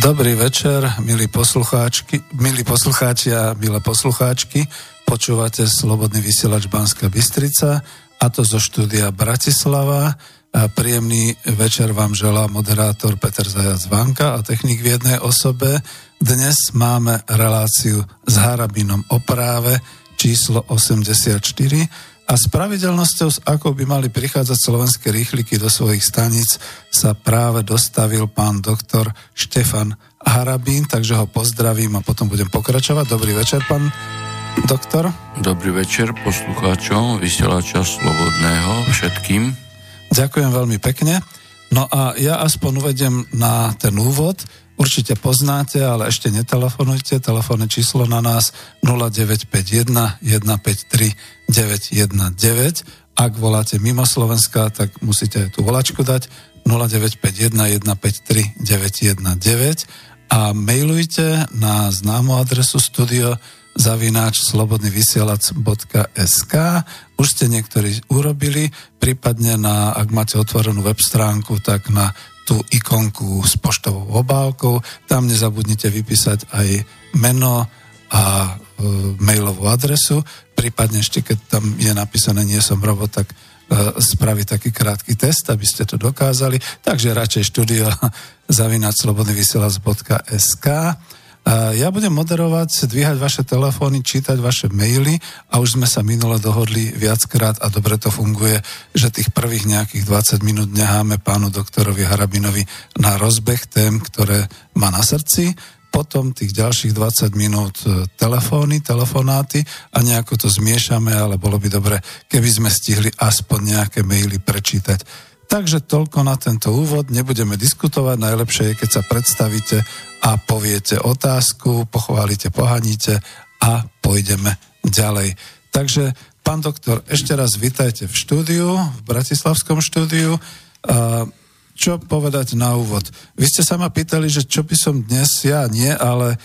Dobrý večer, milí poslucháčky, milí poslucháči a milé poslucháčky. Počúvate Slobodný vysielač Banska Bystrica a to zo štúdia Bratislava. A príjemný večer vám želá moderátor Peter Zajac Vanka a technik v jednej osobe. Dnes máme reláciu s Harabinom o práve číslo 84 a s pravidelnosťou, s akou by mali prichádzať slovenské rýchliky do svojich staníc, sa práve dostavil pán doktor Štefan Harabín, takže ho pozdravím a potom budem pokračovať. Dobrý večer, pán doktor. Dobrý večer poslucháčom vysielača Slobodného všetkým. Ďakujem veľmi pekne. No a ja aspoň uvedem na ten úvod určite poznáte, ale ešte netelefonujte. Telefónne číslo na nás 0951 153 919. Ak voláte mimo Slovenska, tak musíte tú volačku dať 0951 153 919 a mailujte na známu adresu studio zavináč slobodnyvysielac.sk Už ste niektorí urobili, prípadne na, ak máte otvorenú web stránku, tak na tú ikonku s poštovou obálkou. Tam nezabudnite vypísať aj meno a e, mailovú adresu. Prípadne ešte, keď tam je napísané nie som robot, tak e, spraviť taký krátky test, aby ste to dokázali. Takže radšej štúdio zavinať slobodnyvysielac.sk ja budem moderovať, dvíhať vaše telefóny, čítať vaše maily a už sme sa minule dohodli viackrát a dobre to funguje, že tých prvých nejakých 20 minút necháme pánu doktorovi Harabinovi na rozbeh tém, ktoré má na srdci, potom tých ďalších 20 minút e, telefóny, telefonáty a nejako to zmiešame, ale bolo by dobre, keby sme stihli aspoň nejaké maily prečítať. Takže toľko na tento úvod, nebudeme diskutovať, najlepšie je, keď sa predstavíte a poviete otázku, pochválite, pohaníte a pôjdeme ďalej. Takže, pán doktor, ešte raz vitajte v štúdiu, v Bratislavskom štúdiu. Čo povedať na úvod? Vy ste sa ma pýtali, že čo by som dnes, ja nie, ale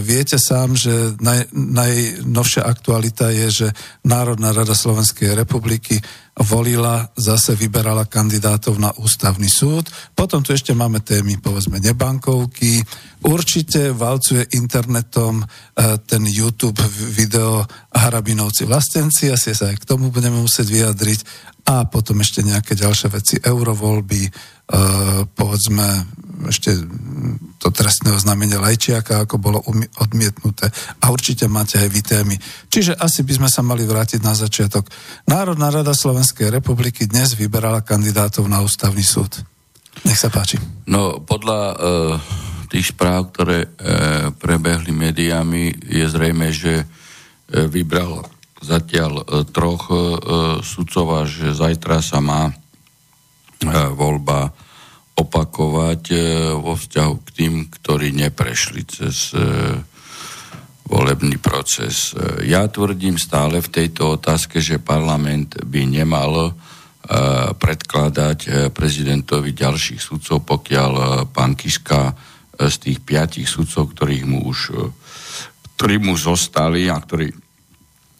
viete sám, že naj, najnovšia aktualita je, že Národná rada Slovenskej republiky volila, zase vyberala kandidátov na ústavný súd. Potom tu ešte máme témy, povedzme, nebankovky. Určite valcuje internetom e, ten YouTube video Harabinovci vlastenci, asi sa aj k tomu budeme musieť vyjadriť. A potom ešte nejaké ďalšie veci, eurovoľby, povedzme, ešte to trestné oznámenie Lajčiaka, ako bolo odmietnuté. A určite máte aj vy témy. Čiže asi by sme sa mali vrátiť na začiatok. Národná rada Slovenskej republiky dnes vyberala kandidátov na ústavný súd. Nech sa páči. No, podľa uh, tých správ, ktoré uh, prebehli médiami, je zrejme, že uh, vybral zatiaľ uh, troch uh, sudcov a že zajtra sa má voľba opakovať e, vo vzťahu k tým, ktorí neprešli cez e, volebný proces. Ja tvrdím stále v tejto otázke, že parlament by nemal predkladať prezidentovi ďalších sudcov, pokiaľ pán Kiska z tých piatich sudcov, ktorých mu už ktorí mu zostali a ktorí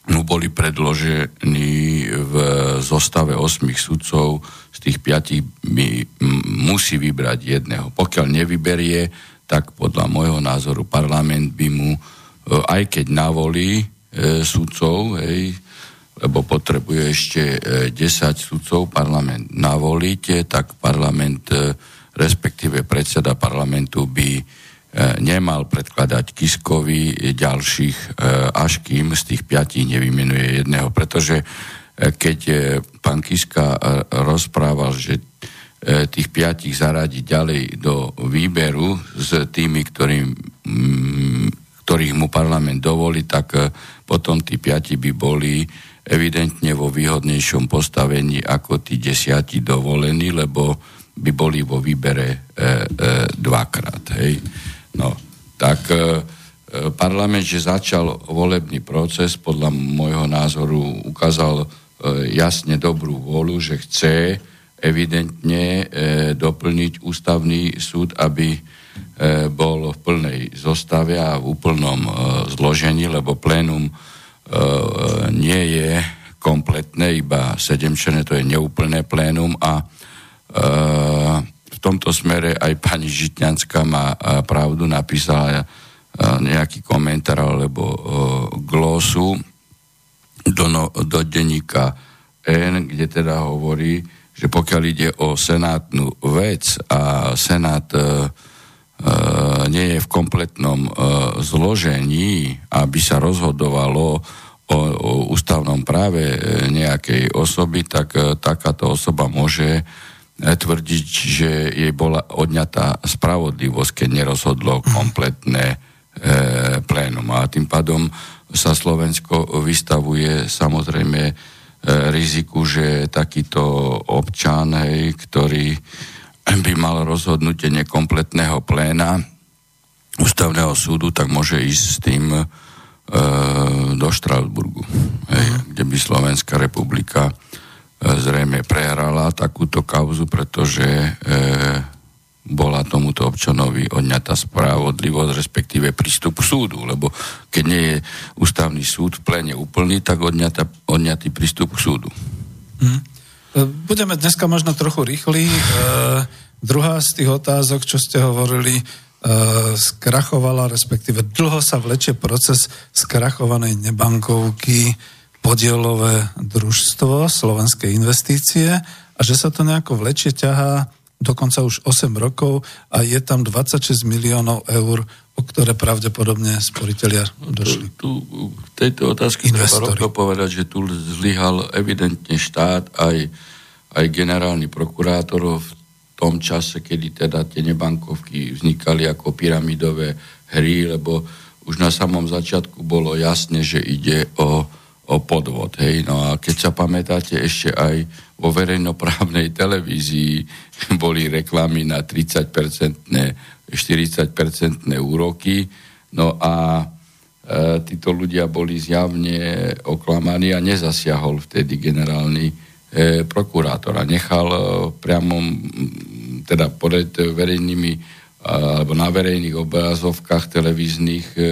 mu boli predložení v zostave osmých sudcov, z tých piatich by, musí vybrať jedného. Pokiaľ nevyberie, tak podľa môjho názoru parlament by mu, e, aj keď navolí e, sudcov, hej, lebo potrebuje ešte e, 10 sudcov parlament navoliť, tak parlament, e, respektíve predseda parlamentu by nemal predkladať Kiskovi ďalších, e, až kým z tých piatich nevymenuje jedného, pretože keď e, pán Kiska e, rozprával, že e, tých piatich zaradiť ďalej do výberu s tými, ktorým, mm, ktorých mu parlament dovolí, tak potom tí piati by boli evidentne vo výhodnejšom postavení ako tí desiati dovolení, lebo by boli vo výbere e, e, dvakrát. Hej. No, tak e, parlament, že začal volebný proces, podľa môjho názoru ukázal E, jasne dobrú vôľu, že chce evidentne e, doplniť ústavný súd, aby e, bol v plnej zostave a v úplnom zložení, lebo plénum nie je kompletné, iba sedemčené, to je neúplné plénum a tomto smere aj pani Žitňanská má pravdu, napísala nejaký komentár alebo glosu do, no, do denníka N, kde teda hovorí, že pokiaľ ide o senátnu vec a senát e, nie je v kompletnom e, zložení, aby sa rozhodovalo o, o ústavnom práve nejakej osoby, tak e, takáto osoba môže tvrdiť, že jej bola odňatá spravodlivosť, keď nerozhodlo kompletné e, plénum. A tým pádom sa Slovensko vystavuje samozrejme E, riziku, že takýto občan, hej, ktorý by mal rozhodnutie nekompletného pléna ústavného súdu, tak môže ísť s tým e, do Štrasburgu, hej, mhm. kde by Slovenská republika zrejme prehrala takúto kauzu, pretože e, bola tomuto občanovi odňatá spravodlivosť, respektíve prístup k súdu, lebo keď nie je ústavný súd v plene úplný, tak odňatá, odňatý prístup k súdu. Hmm. Budeme dneska možno trochu rýchli. E, druhá z tých otázok, čo ste hovorili, e, skrachovala, respektíve dlho sa vlečie proces skrachovanej nebankovky podielové družstvo slovenskej investície a že sa to nejako vlečie, ťahá dokonca už 8 rokov a je tam 26 miliónov eur, o ktoré pravdepodobne sporiteľia došli. Tu, tu v tejto otázke treba rovno povedať, že tu zlyhal evidentne štát aj, aj generálny prokurátor v tom čase, kedy teda tie nebankovky vznikali ako pyramidové hry, lebo už na samom začiatku bolo jasné, že ide o, o podvod. Hej? No a keď sa pamätáte ešte aj vo verejnoprávnej televízii boli reklamy na 30-percentné, 40-percentné úroky. No a e, títo ľudia boli zjavne oklamaní a nezasiahol vtedy generálny e, prokurátor a nechal e, priamo teda pred verejnými e, alebo na verejných obrazovkách televíznych e, e,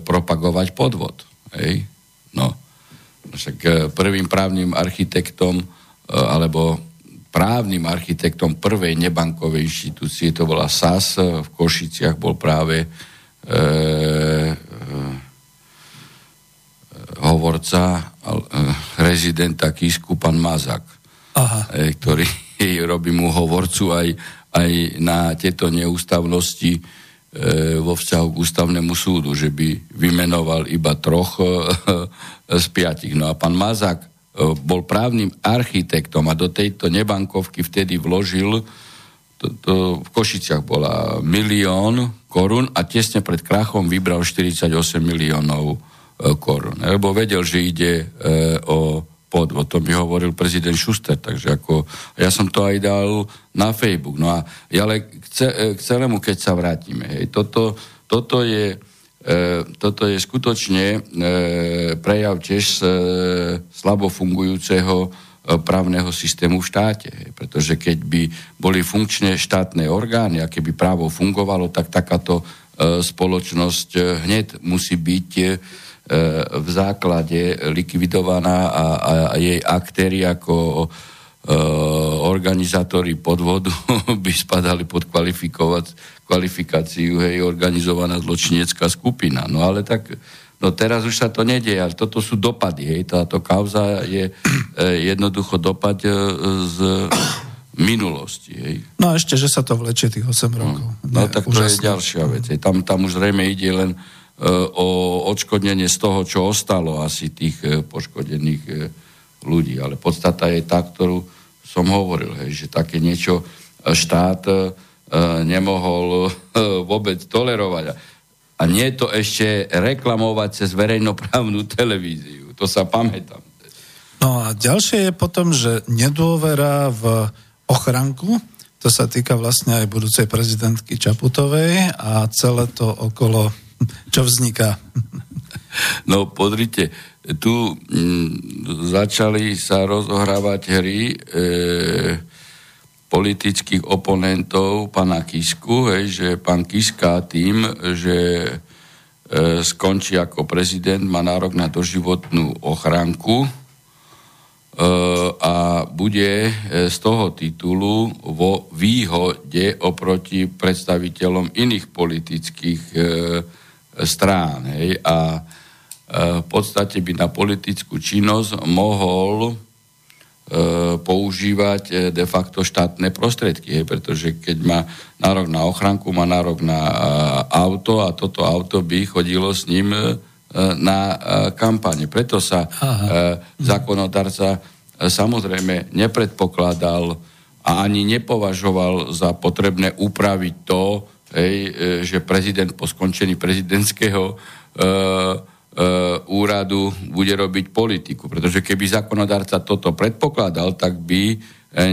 propagovať podvod. Hej? No. Však e, prvým právnym architektom e, alebo právnym architektom prvej nebankovej inštitúcie, to bola SAS, v Košiciach bol práve e, e, hovorca e, rezidenta Kisku, pán Mazak, Aha. E, ktorý robí mu hovorcu aj, aj na tieto neústavnosti E, vo vzťahu k ústavnému súdu, že by vymenoval iba troch e, z piatich. No a pán Mazák e, bol právnym architektom a do tejto nebankovky vtedy vložil, to, to v Košiciach bola milión korún a tesne pred krachom vybral 48 miliónov korún. Lebo vedel, že ide o podvod. To mi hovoril prezident Schuster, takže ako, ja som to aj dal na Facebook. No a ale k, k celému, keď sa vrátime, hej, toto, toto je e, toto je skutočne e, prejav tiež e, slabo fungujúceho e, právneho systému v štáte. Pretože keď by boli funkčné štátne orgány a keby právo fungovalo, tak takáto e, spoločnosť e, hneď musí byť e, v základe likvidovaná a, a, a jej aktéry ako e, organizátori podvodu by spadali pod kvalifikáciu hej, organizovaná zločinecká skupina. No ale tak No teraz už sa to nedieje, ale toto sú dopady. Hej. Táto kauza je e, jednoducho dopad e, z minulosti. Hej. No a ešte, že sa to vlečie tých 8 rokov. No, no tak to je ďalšia vec. Hej. Tam, tam už zrejme ide len o odškodnenie z toho, čo ostalo asi tých e, poškodených e, ľudí. Ale podstata je tá, ktorú som hovoril, hej, že také niečo štát e, nemohol vôbec tolerovať. A nie to ešte reklamovať cez verejnoprávnu televíziu. To sa pamätám. No a ďalšie je potom, že nedôvera v ochranku, to sa týka vlastne aj budúcej prezidentky Čaputovej a celé to okolo čo vzniká? No, podrite, tu mm, začali sa rozohrávať hry e, politických oponentov pana Kisku, hej, že pán Kiska tým, že e, skončí ako prezident, má nárok na doživotnú ochranku, e, a bude z toho titulu vo výhode oproti predstaviteľom iných politických strán. Hej? A v podstate by na politickú činnosť mohol používať de facto štátne prostriedky, hej? pretože keď má nárok na ochranku, má nárok na auto a toto auto by chodilo s ním E, na e, kampane. Preto sa Aha. E, zákonodarca samozrejme nepredpokladal a ani nepovažoval za potrebné upraviť to, hej, že prezident po skončení prezidentského e, e, úradu bude robiť politiku. Pretože keby zákonodarca toto predpokladal, tak by e,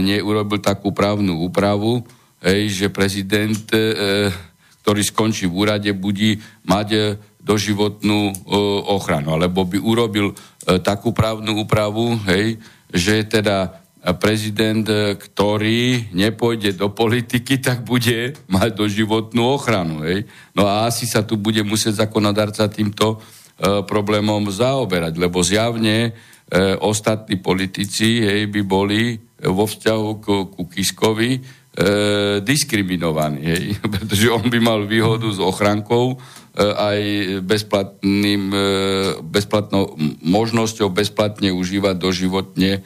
neurobil takú právnu úpravu, hej, že prezident, e, ktorý skončí v úrade, bude mať doživotnú e, ochranu. Alebo by urobil e, takú právnu úpravu, hej, že teda prezident, e, ktorý nepôjde do politiky, tak bude mať doživotnú ochranu. Hej. No a asi sa tu bude musieť zákonodarca týmto e, problémom zaoberať, lebo zjavne e, ostatní politici hej, by boli vo vzťahu k, ku Kiskovi e, diskriminovaní, hej, pretože on by mal výhodu s ochrankou E, aj bezplatným, e, bezplatnou možnosťou bezplatne užívať doživotne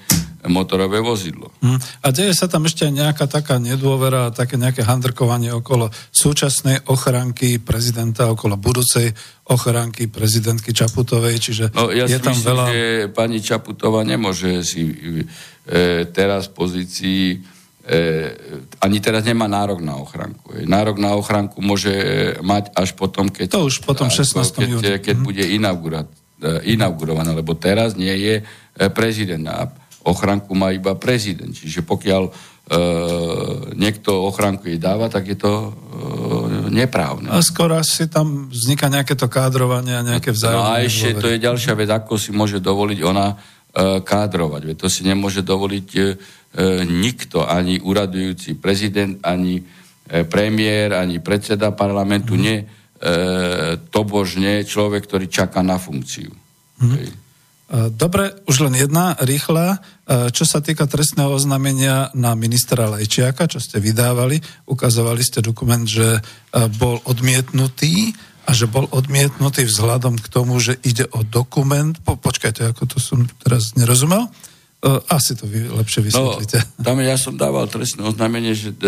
motorové vozidlo. Hmm. A deje sa tam ešte nejaká taká nedôvera, také nejaké handrkovanie okolo súčasnej ochranky prezidenta, okolo budúcej ochranky prezidentky Čaputovej, čiže no, ja je tam myslím, veľa... že pani Čaputová nemôže si e, teraz pozícii e, ani teraz nemá nárok na ochranku. Nárok na ochranku môže mať až potom, keď... To už potom 16. Keď, júni. keď mm. bude e, inaugurované, lebo teraz nie je e, prezident a ochranku má iba prezident. Čiže pokiaľ e, niekto ochranku jej dáva, tak je to e, neprávne. A skoro asi tam vzniká nejaké to kádrovanie a nejaké vzájomné... No a ešte to je ďalšia vec, ako si môže dovoliť ona e, kádrovať. Veď to si nemôže dovoliť e, E, nikto, ani uradujúci prezident, ani e, premiér, ani predseda parlamentu, mm. nie e, tobožne človek, ktorý čaká na funkciu. Mm. Dobre, už len jedna rýchla. Čo sa týka trestného oznámenia na ministra Lajčiaka, čo ste vydávali, ukazovali ste dokument, že bol odmietnutý a že bol odmietnutý vzhľadom k tomu, že ide o dokument. Po, počkajte, ako to som teraz nerozumel. E, asi to vy lepšie vysvetlíte. No, tam ja som dával trestné oznámenie že, e,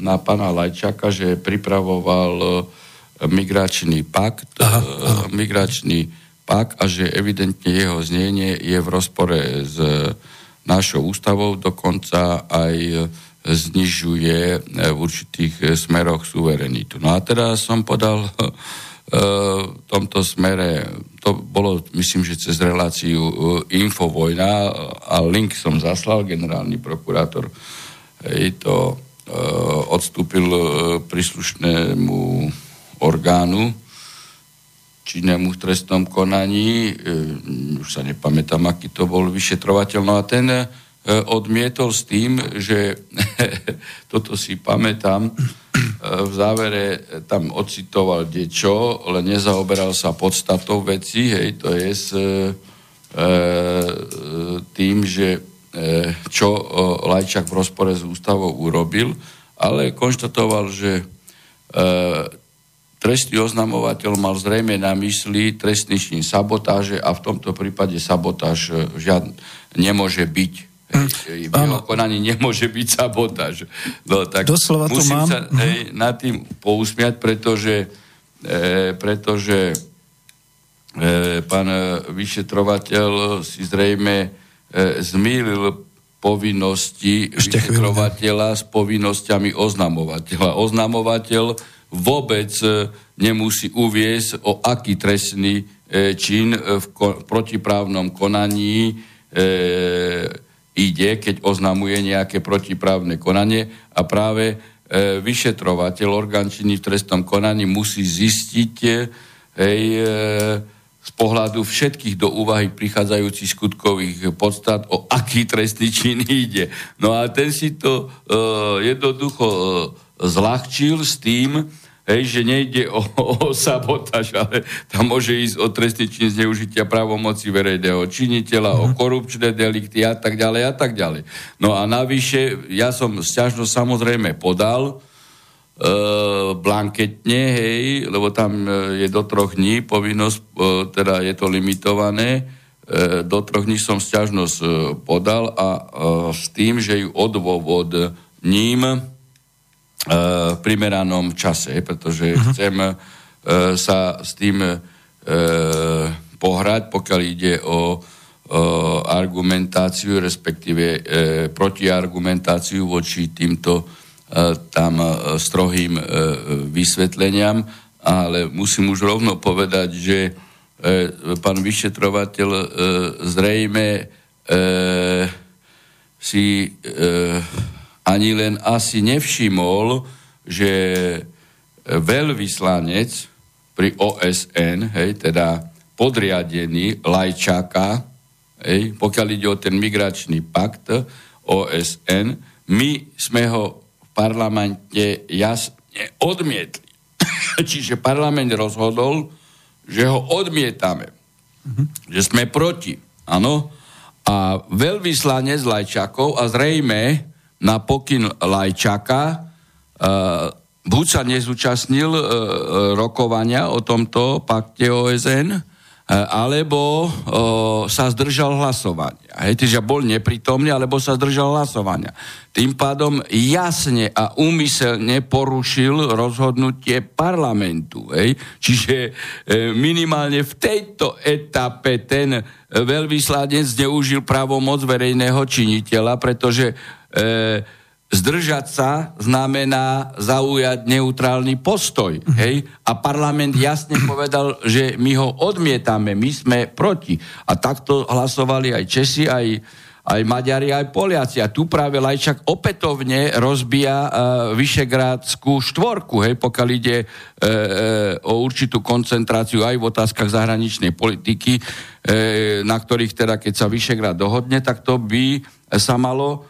na pána Lajčaka, že pripravoval e, migračný pakt, aha, aha. migračný pakt a že evidentne jeho znenie je v rozpore s našou ústavou, dokonca aj znižuje v určitých smeroch suverenitu. No a teraz som podal v tomto smere, to bolo, myslím, že cez reláciu e, Infovojna a link som zaslal, generálny prokurátor hej, to e, odstúpil e, príslušnému orgánu činnému trestnom konaní, už sa nepamätám, aký to bol vyšetrovateľ, no a ten odmietol s tým, že toto si pamätám, v závere tam ocitoval diečo, len nezaoberal sa podstatou veci, hej, to je s e, e tým, že e, čo e, Lajčak v rozpore s ústavou urobil, ale konštatoval, že e, trestný oznamovateľ mal zrejme na mysli trestný čin sabotáže a v tomto prípade sabotáž e, žiadny nemôže byť v jeho konaní nemôže byť sabotáž. No, tak Doslova musím mám. sa hej, nad tým pousmiať, pretože, e, pretože e, pán vyšetrovateľ si zrejme e, zmýlil povinnosti Ešte vyšetrovateľa s povinnosťami oznamovateľa. Oznamovateľ vôbec e, nemusí uviesť, o aký trestný e, čin v ko- protiprávnom konaní e, ide, keď oznamuje nejaké protiprávne konanie a práve e, vyšetrovateľ orgán v trestnom konaní musí zistiť e, hej, e, z pohľadu všetkých do úvahy prichádzajúcich skutkových podstat, o aký trestný čin ide. No a ten si to e, jednoducho e, zľahčil s tým, hej, že nejde o, o sabotáž, ale tam môže ísť o trestný čin zneužitia právomoci verejného činiteľa, mm-hmm. o mhm. korupčné delikty a tak ďalej a tak ďalej. No a navyše, ja som sťažnosť samozrejme podal, e, blanketne, hej, lebo tam e, je do troch dní povinnosť, e, teda je to limitované, e, do troch dní som sťažnosť e, podal a e, s tým, že ju ním v primeranom čase, pretože uh-huh. chcem e, sa s tým e, pohrať, pokiaľ ide o argumentáciu, respektíve protiargumentáciu voči týmto tam strohým vysvetleniam, ale musím už rovno povedať, že pán vyšetrovateľ zrejme si ani len asi nevšimol, že veľvyslanec pri OSN, hej, teda podriadený Lajčáka, hej, pokiaľ ide o ten migračný pakt OSN, my sme ho v parlamente jasne odmietli. Čiže parlament rozhodol, že ho odmietame. Mm-hmm. Že sme proti. Áno. A veľvyslanec Lajčakov a zrejme na pokyn Lajčaka e, buď sa nezúčastnil e, rokovania o tomto pakte OSN, e, alebo sa zdržal hlasovania. Hej, že bol neprítomný, alebo sa zdržal hlasovania. Tým pádom jasne a úmyselne porušil rozhodnutie parlamentu. Hej. Čiže minimálne v tejto etape ten veľvyslanec zneužil právomoc verejného činiteľa, pretože e, zdržať sa znamená zaujať neutrálny postoj. Mhm. Hej? A parlament jasne povedal, že my ho odmietame, my sme proti. A takto hlasovali aj Česi, aj, aj Maďari, aj Poliaci. A tu práve Lajčak opätovne rozbíja uh, Vyšegrádskú štvorku, hej, pokiaľ ide uh, uh, o určitú koncentráciu aj v otázkach zahraničnej politiky, uh, na ktorých teda, keď sa Vyšegrad dohodne, tak to by sa malo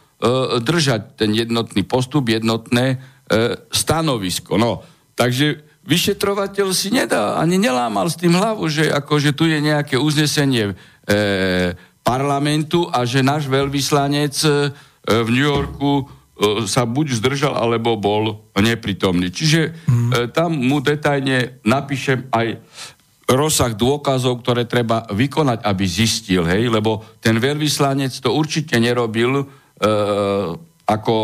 držať ten jednotný postup, jednotné e, stanovisko. No, takže vyšetrovateľ si nedá, ani nelámal s tým hlavu, že akože tu je nejaké uznesenie e, parlamentu a že náš veľvyslanec e, v New Yorku e, sa buď zdržal, alebo bol nepritomný. Čiže mm. e, tam mu detajne napíšem aj rozsah dôkazov, ktoré treba vykonať, aby zistil, hej, lebo ten veľvyslanec to určite nerobil E, ako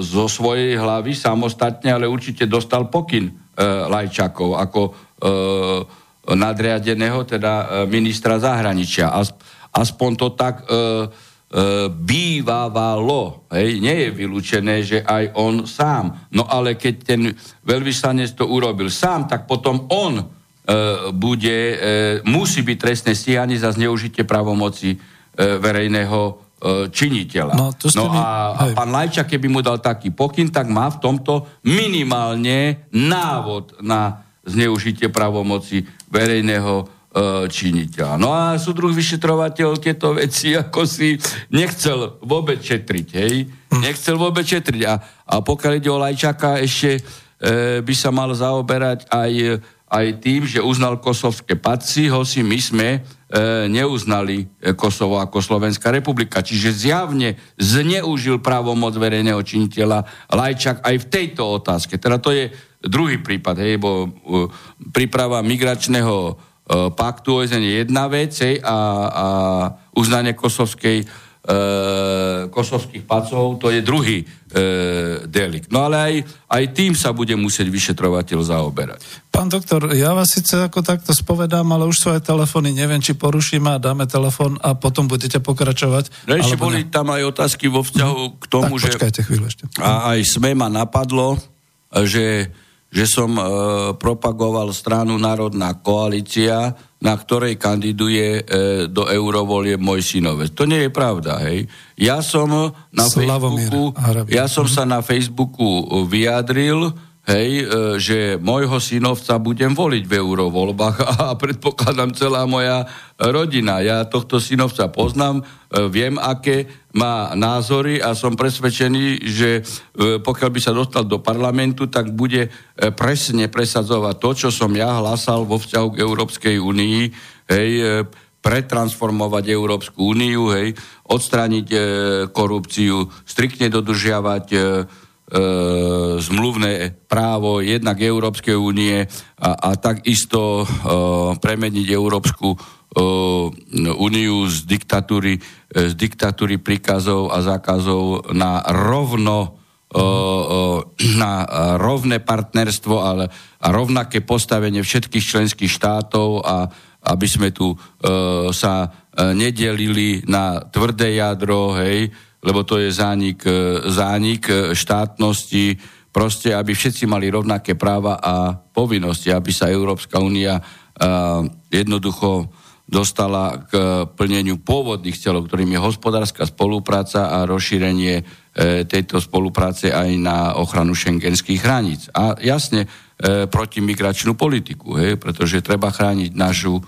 zo svojej hlavy samostatne, ale určite dostal pokyn e, Lajčakov ako e, nadriadeného, teda e, ministra zahraničia. As, aspoň to tak e, e, bývávalo. Hej? Nie je vylúčené, že aj on sám. No ale keď ten veľvyslanec to urobil sám, tak potom on e, bude, e, musí byť trestné stíhanie za zneužitie pravomoci e, verejného E, činiteľa. No, to no mi... a, a pán Lajčak, keby mu dal taký pokyn, tak má v tomto minimálne návod na zneužitie pravomoci verejného e, činiteľa. No a súdruh vyšetrovateľ tieto veci ako si nechcel vôbec šetriť, hej? Hm. Nechcel vôbec šetriť. A, a pokiaľ ide o Lajčaka, ešte e, by sa mal zaoberať aj, aj tým, že uznal kosovské paci, hoci my sme E, neuznali e, Kosovo ako Slovenská republika. Čiže zjavne zneužil právomoc verejného činiteľa Lajčak aj v tejto otázke. Teda to je druhý prípad, hej, bo uh, príprava migračného paktu OSN je jedna vec hej, a, a uznanie kosovskej e, kosovských pacov, to je druhý e, delikt. No ale aj, aj tým sa bude musieť vyšetrovateľ zaoberať. Pán doktor, ja vás síce ako takto spovedám, ale už aj telefóny, neviem, či porušíme a dáme telefón a potom budete pokračovať. No ešte boli ne... tam aj otázky vo vzťahu k tomu, tak, že... chvíľu ešte. A aj SME ma napadlo, že že som e, propagoval stranu Národná koalícia, na ktorej kandiduje e, do eurovolie môj synovec. To nie je pravda, hej. Ja som na Slavomír Facebooku, ja som sa na Facebooku vyjadril, hej, e, že môjho synovca budem voliť v eurovoľbách a predpokladám celá moja rodina. Ja tohto synovca poznám, e, viem, aké má názory a som presvedčený, že e, pokiaľ by sa dostal do parlamentu, tak bude presne presadzovať to, čo som ja hlasal vo vzťahu k Európskej únii, hej, pretransformovať Európsku úniu, hej, odstrániť e, korupciu, striktne dodržiavať e, zmluvné právo jednak Európskej únie a, a takisto e, premeniť Európsku e, úniu z diktatúry, e, z diktatúry príkazov a zákazov na rovno e, e, na rovné partnerstvo a rovnaké postavenie všetkých členských štátov a aby sme tu e, sa e, nedelili na tvrdé jadro, hej, lebo to je zánik, e, zánik e, štátnosti, proste, aby všetci mali rovnaké práva a povinnosti, aby sa Európska únia jednoducho dostala k plneniu pôvodných cieľov, ktorým je hospodárska spolupráca a rozšírenie tejto spolupráce aj na ochranu šengenských hraníc. A jasne, e, protimigračnú politiku, hej, pretože treba chrániť našu e,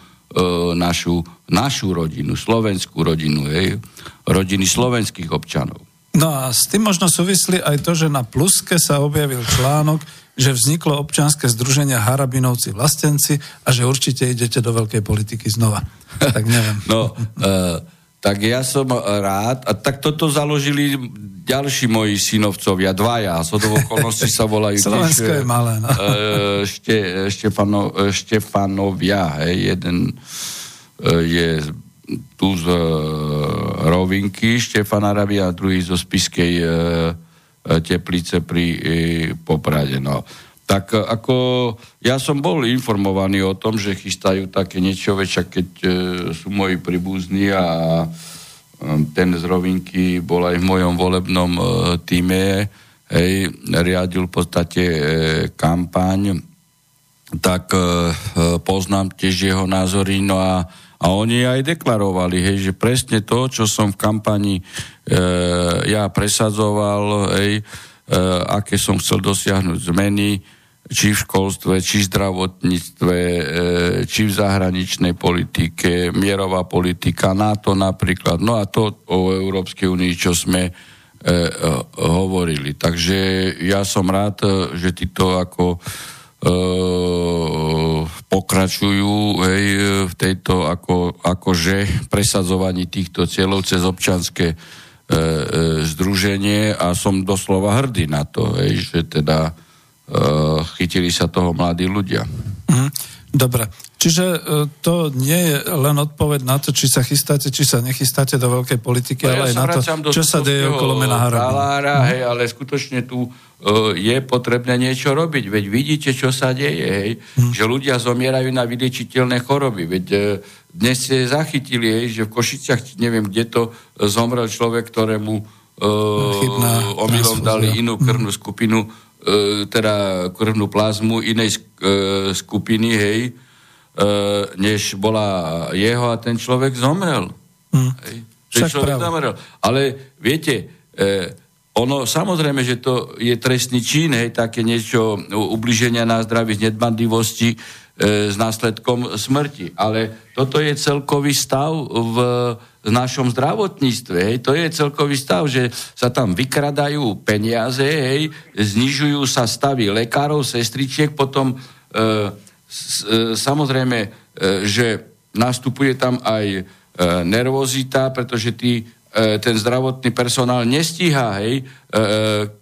našu, našu rodinu, slovenskú rodinu, hej, rodiny slovenských občanov. No a s tým možno súvisli aj to, že na Pluske sa objavil článok, že vzniklo občianske združenia Harabinovci vlastenci a že určite idete do veľkej politiky znova. Tak neviem. no, uh, tak ja som rád, a tak toto založili ďalší moji synovcovia, dvaja, do okolností sa volajú Slovensko tiež, je malé, no. šte, Štefano, Štefanovia, hej, jeden je tu z Rovinky, Štefan Arabia, a druhý zo Spiskej Teplice pri Poprade, no tak e, ako ja som bol informovaný o tom, že chystajú také niečo väčšie, keď e, sú moji príbuzní a e, ten z Rovinky bol aj v mojom volebnom e, týme, hej, riadil v podstate e, kampaň, tak e, e poznám tiež jeho názory, no a, a oni aj deklarovali, hej, že presne to, čo som v kampani e, ja presadzoval, hej, e, aké som chcel dosiahnuť zmeny, či v školstve, či v zdravotníctve, e, či v zahraničnej politike, mierová politika, NATO napríklad. No a to o Európskej únii, čo sme e, e, hovorili. Takže ja som rád, že títo ako pokračujú hej, v tejto ako, akože presadzovaní týchto cieľov cez občanské e, e, združenie a som doslova hrdý na to, hej, že teda Eh, chytili sa toho mladí ľudia. Mhm. Dobre, čiže eh, to nie je len odpoveď na to, či sa chystáte, či sa nechystáte do veľkej politiky, no, ale ja aj na to, čo sa deje okolo mena Halára, hej, ale skutočne tu uh, je potrebné niečo robiť. Veď vidíte, čo sa deje, hej, hmm. že ľudia zomierajú na vyliečiteľné choroby. Veď uh, dnes ste zachytili, hej, že v Košiciach, neviem, kde to zomrel človek, ktorému uh, omylom dali inú krvnú skupinu E, teda krvnú plazmu inej e, skupiny, hej, e, než bola jeho a ten človek zomrel. Mm. Hej. Ten Však človek zomrel. Ale viete, ono samozrejme, že to je trestný čin, hej, také niečo ubliženia na zdraví z nedbandivosti e, s následkom smrti. Ale toto je celkový stav v v našom zdravotníctve. Hej. To je celkový stav, že sa tam vykradajú peniaze, hej, znižujú sa stavy lekárov, sestričiek, potom e, s, e, samozrejme, e, že nastupuje tam aj e, nervozita, pretože tí, e, ten zdravotný personál nestíha. Hej. E, e,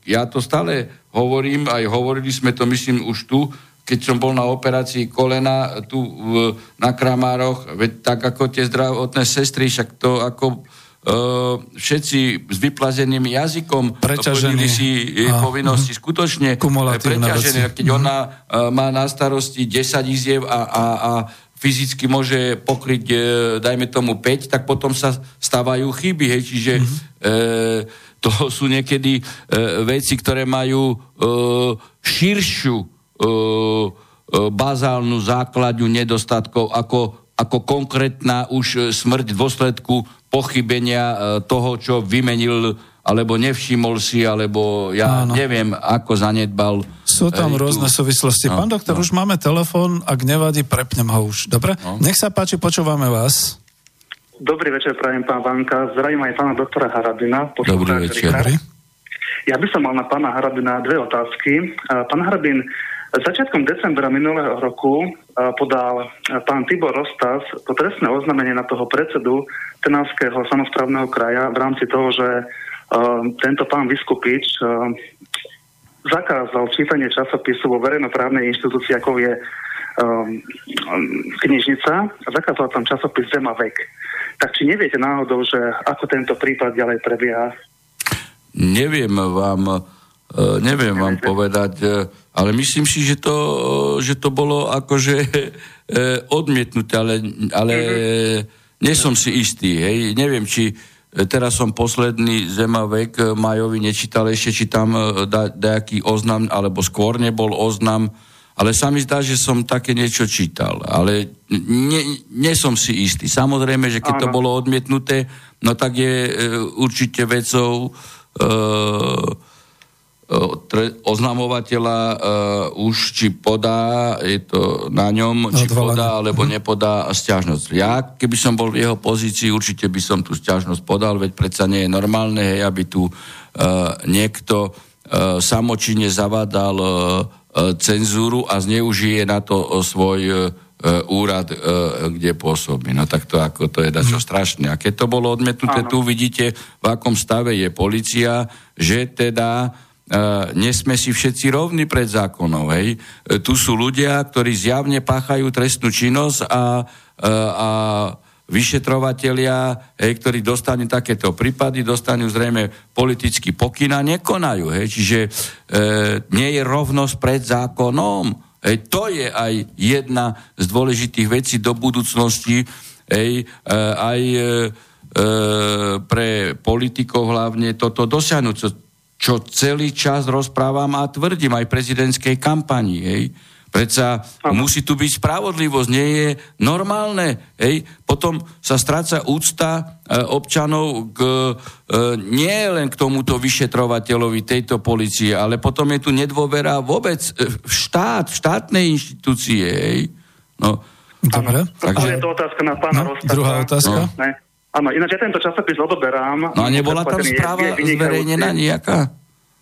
ja to stále hovorím, aj hovorili sme to, myslím, už tu, keď som bol na operácii kolena tu v, na Kramároch, veď tak ako tie zdravotné sestry, však to ako uh, všetci s vyplazeným jazykom preťažení si a, povinnosti uh, skutočne preťažené. Keď uh ona uh, má na starosti 10 iziev a, a, a fyzicky môže pokryť, e, dajme tomu 5, tak potom sa stávajú chyby. Hej, čiže uh-huh. e, to sú niekedy e, veci, ktoré majú e, širšiu E, e, bazálnu základňu nedostatkov ako, ako konkrétna už smrť v dôsledku pochybenia e, toho, čo vymenil alebo nevšimol si, alebo ja Áno. neviem, ako zanedbal Sú tam hej, rôzne súvislosti. No, Pán doktor, no. už máme telefón, ak nevadí, prepnem ho už. Dobre? No. Nech sa páči, počúvame vás. Dobrý večer, prajem pán Vanka. Zdravím aj pána doktora Harabina. Dobrý večer. Dobrý. Ja by som mal na pána Harabina dve otázky. Pán Harabin, začiatkom decembra minulého roku podal pán Tibor Rostas to trestné oznámenie na toho predsedu Trnavského samozprávneho kraja v rámci toho, že tento pán Vyskupič zakázal čítanie časopisu vo verejnoprávnej inštitúcii, ako je knižnica a zakázal tam časopis Zema vek. Tak či neviete náhodou, že ako tento prípad ďalej prebieha? Neviem vám, neviem vám povedať, ale myslím si, že to, že to bolo akože odmietnuté, ale, ale mm-hmm. nie som si istý. Hej. Neviem, či E, teraz som posledný zemavek e, Majovi nečítal ešte, či tam e, da, nejaký oznam, alebo skôr nebol oznam, ale sa mi zdá, že som také niečo čítal. Ale nie, nie som si istý. Samozrejme, že keď Áno. to bolo odmietnuté, no tak je e, určite vecou e, oznamovateľa uh, už či podá, je to na ňom, či Odvolanie. podá alebo mhm. nepodá stiažnosť. Ja, keby som bol v jeho pozícii, určite by som tú stiažnosť podal, veď predsa nie je normálne, hej, aby tu uh, niekto uh, samočine zavádal uh, cenzúru a zneužije na to uh, svoj uh, úrad, kde pôsobí. No tak to, ako, to je dačo hmm. strašné. A keď to bolo odmetnuté, tu vidíte, v akom stave je policia, že teda nesme si všetci rovní pred zákonom. Hej. Uh, tu sú ľudia, ktorí zjavne páchajú trestnú činnosť a, uh, a vyšetrovatelia, hej, ktorí dostanú takéto prípady, dostanú zrejme politický pokyn a nekonajú. Hej. Čiže e, nie je rovnosť pred zákonom. Hej. To je aj jedna z dôležitých vecí do budúcnosti, hej, e, aj e, pre politikov hlavne toto dosiahnuť čo celý čas rozprávam a tvrdím aj prezidentskej kampani. Hej. Predsa Aha. musí tu byť spravodlivosť, nie je normálne. Hej. Potom sa stráca úcta e, občanov k, e, nie len k tomuto vyšetrovateľovi tejto policie, ale potom je tu nedôvera vôbec e, v štát, v štátnej inštitúcie. Hej. No. Dobre. Takže... je to otázka na pána no, Druhá otázka. No. Ne. Áno, ináč ja tento časopis odoberám. No a nebola tam správa zverejnená nejaká?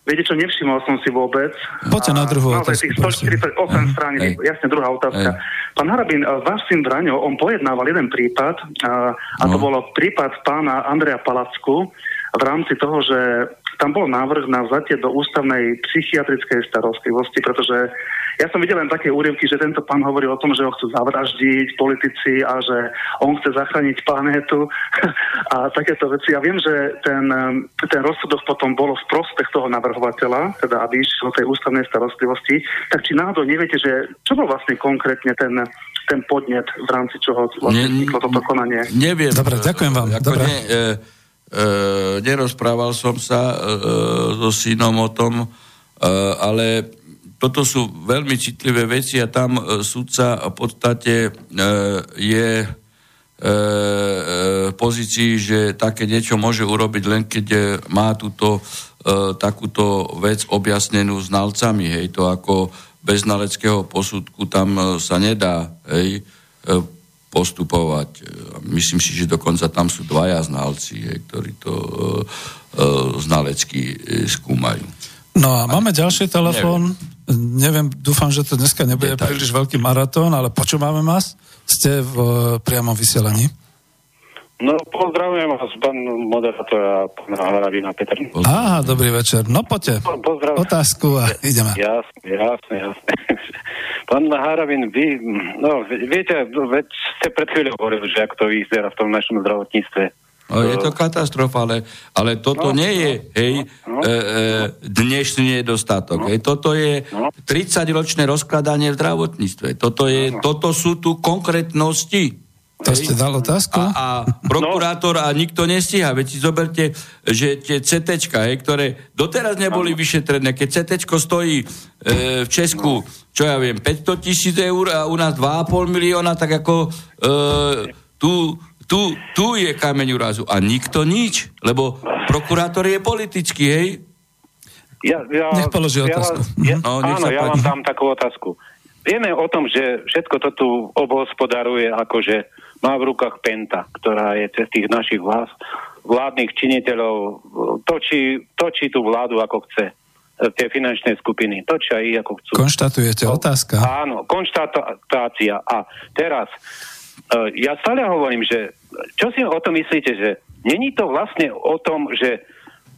Viete čo, nevšimol som si vôbec. Poďte na druhú otázku. Tých 148 strán, jasne druhá otázka. Ej. Pán Harabin, eh, váš syn Braňo, on pojednával jeden prípad, a, a no. to bolo prípad pána Andreja Palacku v rámci toho, že tam bol návrh na vzatie do ústavnej psychiatrickej starostlivosti, pretože ja som videl len také úryvky, že tento pán hovoril o tom, že ho chcú zavraždiť politici a že on chce zachrániť planétu a takéto veci. Ja viem, že ten, ten rozsudok potom bolo v prospech toho navrhovateľa, teda aby išiel tej ústavnej starostlivosti. Tak či náhodou neviete, že čo bol vlastne konkrétne ten, ten podnet, v rámci čoho vlastne vzniklo toto konanie? Neviem. Dobre, ďakujem vám. Dobre. Ne, e, e, nerozprával som sa e, e so synom o tom, e, ale toto sú veľmi citlivé veci a tam e, sudca v podstate e, je e, v pozícii, že také niečo môže urobiť len keď má túto takúto vec objasnenú znalcami. Hej, to ako bez znaleckého posudku tam sa nedá hej, postupovať. Myslím si, že dokonca tam sú dvaja znalci, hej, ktorí to znalecky skúmajú. No a máme ďalší telefón. Neviem, dúfam, že to dneska nebude Je príliš veľký maratón, ale počúvame vás. Ste v priamom vysielaní. No, pozdravujem vás, pán moderátor a pán Harabina Peter. Aha, dobrý večer. No poďte, Pozdravujem. otázku a ideme. Jasne, jasne, jasne. Pán Harabin, vy, no, viete, veď ste pred chvíľou hovorili, že ako to vyzerá v tom našom zdravotníctve No, je to katastrofa, ale, ale toto no, nie je hej, no, e, e, dnešný nedostatok. No, hej. Toto je no. 30-ročné rozkladanie v zdravotníctve. Toto, je, no. toto sú tu konkrétnosti. To ste dal otázku? A, a prokurátor a nikto nestíha. Veď si zoberte, že tie CT, ktoré doteraz neboli vyšetrené, keď CT stojí e, v Česku, čo ja viem, 500 tisíc eur a u nás 2,5 milióna, tak ako e, tu tu, tu je kameň úrazu a nikto nič, lebo prokurátor je politický, hej? Ja, ja, nech položí ja, otázku. Ja, no, nech áno, ja vám dám takú otázku. Vieme o tom, že všetko to tu obhospodaruje akože má v rukách Penta, ktorá je cez tých našich vlád, vládnych činiteľov, točí, točí tú vládu ako chce tie finančné skupiny. Točia ich ako chcú. Konštatujete, no, otázka. Áno, konštatácia. A teraz, uh, ja stále hovorím, že čo si o tom myslíte, že není to vlastne o tom, že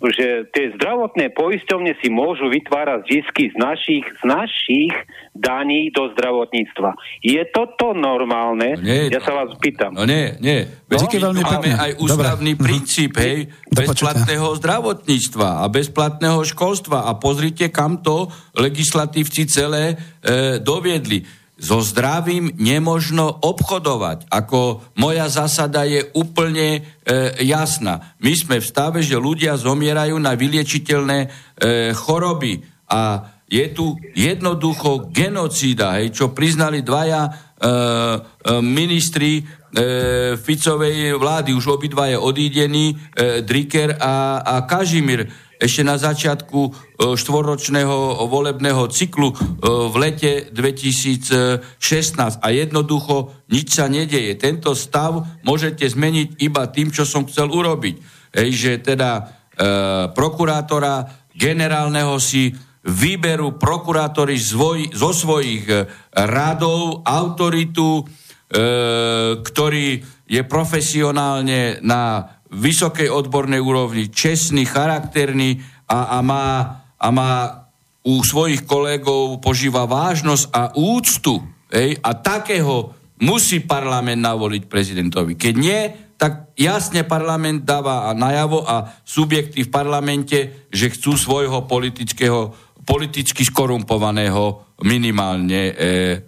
že tie zdravotné poisťovne si môžu vytvárať zisky z našich, z našich daní do zdravotníctva. Je toto normálne? No nie, ja sa vás pýtam. No nie, nie. No? veľmi máme aj ústavný Dobre. princíp, hej, bezplatného zdravotníctva a bezplatného školstva a pozrite, kam to legislatívci celé e, doviedli so zdravím nemožno obchodovať. Ako moja zásada je úplne e, jasná. My sme v stave, že ľudia zomierajú na vyliečiteľné e, choroby a je tu jednoducho genocída, hej, čo priznali dvaja e, e, ministri e, Ficovej vlády, už obidvaje odídení, e, Dricker a, a Kažimír ešte na začiatku e, štvoročného volebného cyklu e, v lete 2016 a jednoducho nič sa nedeje. Tento stav môžete zmeniť iba tým, čo som chcel urobiť. Ej, že teda e, prokurátora generálneho si vyberú prokurátori zvoj, zo svojich e, radov autoritu, e, ktorý je profesionálne na vysokej odbornej úrovni, čestný, charakterný a, a, má, a má u svojich kolegov požíva vážnosť a úctu. Ej, a takého musí parlament navoliť prezidentovi. Keď nie, tak jasne parlament dáva najavo a subjekty v parlamente, že chcú svojho politického, politicky skorumpovaného minimálne e,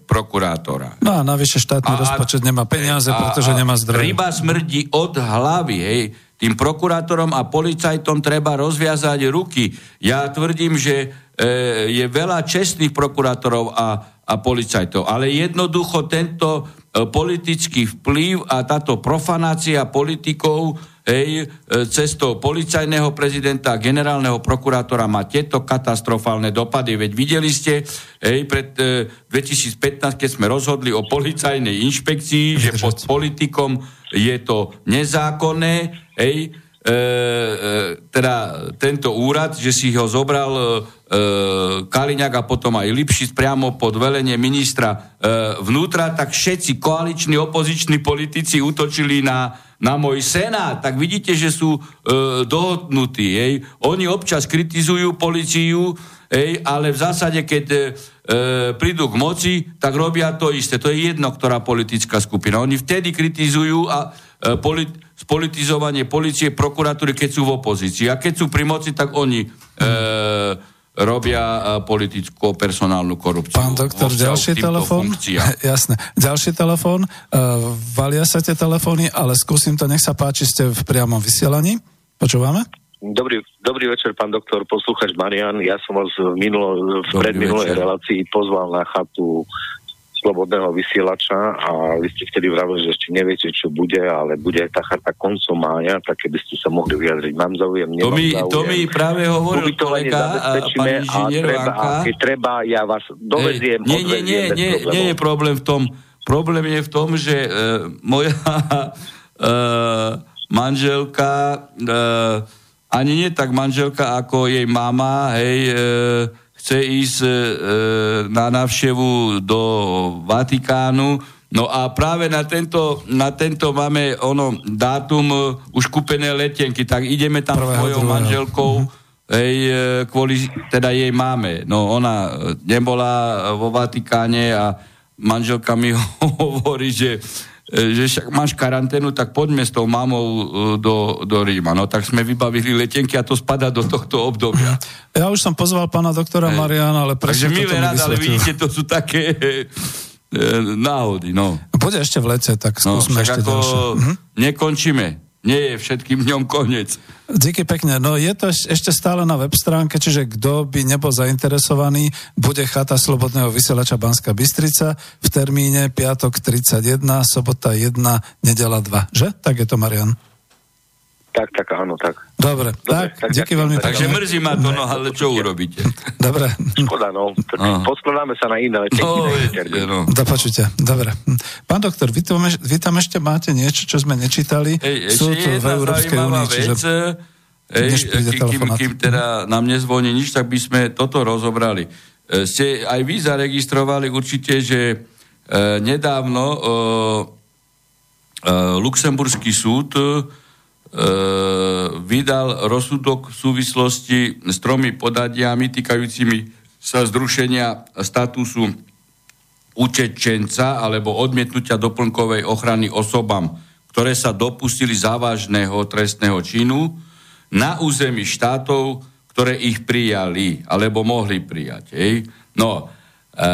prokurátora. No a navyše štátny a, rozpočet nemá peniaze, a, pretože a, nemá zdroje. Ryba smrdí od hlavy, hej. Tým prokurátorom a policajtom treba rozviazať ruky. Ja tvrdím, že e, je veľa čestných prokurátorov a, a policajtov, ale jednoducho tento e, politický vplyv a táto profanácia politikov hej, e, cestou policajného prezidenta a generálneho prokurátora má tieto katastrofálne dopady. Veď videli ste, hej, pred e, 2015, keď sme rozhodli o policajnej inšpekcii, že pod politikom je to nezákonné, hej, e, e, teda tento úrad, že si ho zobral e, Kaliňák a potom aj Lipšic priamo pod velenie ministra e, vnútra, tak všetci koaliční opoziční politici útočili na, na môj senát. Tak vidíte, že sú e, dohodnutí. Hej. Oni občas kritizujú policiu, hej, ale v zásade, keď e, prídu k moci, tak robia to isté. To je jedno, ktorá politická skupina. Oni vtedy kritizujú a e, polit- spolitizovanie policie, prokuratúry, keď sú v opozícii. A keď sú pri moci, tak oni e, robia e, politickú personálnu korupciu. Pán doktor, ďalší telefón? Jasné. Ďalší telefón. Uh, valia sa tie telefóny, ale skúsim to, nech sa páči, ste v priamom vysielaní. Počúvame? Dobrý, dobrý večer, pán doktor, poslúchač Marian. Ja som vás v, minulo, v predminulej relácii pozval na chatu slobodného vysielača a vy ste vtedy vravili, že ešte neviete, čo bude, ale bude tá charta koncom mája, tak keby ste sa mohli vyjadriť. Mám záujem, nemám to mi, záujem. To mi práve hovoril kolega a pani inžinier treba, a keď treba, ja vás doveziem. Nie, nie, nie, nie, nie je problém v tom. Problém je v tom, že uh, moja uh, manželka uh, ani nie tak manželka ako jej mama, hej, uh, chce ísť e, na návštevu do Vatikánu. No a práve na tento, na tento máme ono dátum e, už kúpené letenky, tak ideme tam s mojou manželkou, hej, e, kvôli teda jej máme. No ona nebola vo Vatikáne a manželka mi hovorí, že E, že však máš karanténu, tak poďme s tou mamou e, do, do Ríma. No tak sme vybavili letenky a to spada do tohto obdobia. Ja už som pozval pána doktora Mariana, ale presne Takže milé rád, ale vidíte, to sú také e, náhody, no. Bude ešte v lete, tak no, skúsme no, ešte ako ďalšie. Mhm. Nekončíme nie je všetkým dňom koniec. Díky pekne. No je to ešte stále na web stránke, čiže kto by nebol zainteresovaný, bude chata Slobodného vysielača Banska Bystrica v termíne piatok 31, sobota 1, nedela 2. Že? Tak je to, Marian. Tak, tak, áno, tak. Dobre, Dobre tak, tak díky veľmi pekne. Takže mrzí ma to, no ale čo urobíte? Dobre. Škoda, no. Poskladáme sa na iné. No, viete, no. Do počutia. Dobre. Pán doktor, vy, to, vy tam ešte máte niečo, čo sme nečítali? Ej, Sú tu v Európskej únii, čiže... Ej, kým, kým teda nám nezvoní nič, tak by sme toto rozobrali. E, ste aj vy zaregistrovali určite, že e, nedávno e, e, Luxemburský súd e, vydal rozsudok v súvislosti s tromi podadiami týkajúcimi sa zrušenia statusu utečenca alebo odmietnutia doplnkovej ochrany osobám, ktoré sa dopustili závažného trestného činu na území štátov, ktoré ich prijali alebo mohli prijať. Hej. No, e,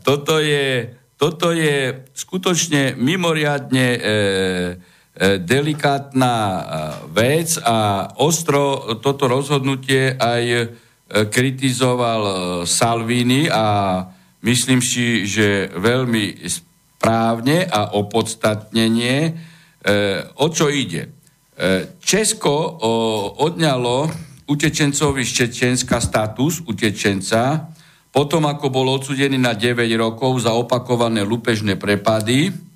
toto, je, toto je skutočne mimoriadne e, E, delikátna e, vec a ostro toto rozhodnutie aj e, kritizoval Salvini a myslím si, že veľmi správne a opodstatnenie, o čo ide. Česko odňalo utečencovi z Čečenska status utečenca, potom ako bol odsudený na 9 rokov za opakované lupežné prepady, E,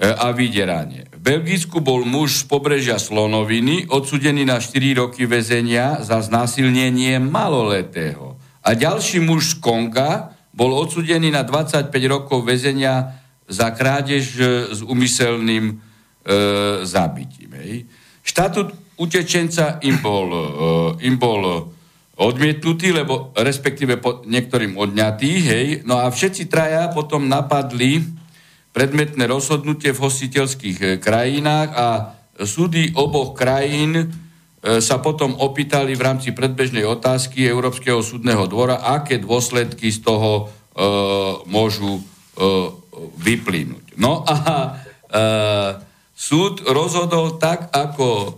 a vydieranie. V Belgicku bol muž z pobrežia Slonoviny odsudený na 4 roky väzenia za znásilnenie maloletého. A ďalší muž z Konga bol odsudený na 25 rokov väzenia za krádež e, s umyselným e, zabitím. Hej. Štatút utečenca im bol, e, im bol odmietnutý, lebo respektíve po, niektorým odňatý, hej. No a všetci traja potom napadli predmetné rozhodnutie v hostiteľských e, krajinách a súdy oboch krajín e, sa potom opýtali v rámci predbežnej otázky Európskeho súdneho dvora, aké dôsledky z toho e, môžu e, vyplynúť. No a e, súd rozhodol tak, ako e,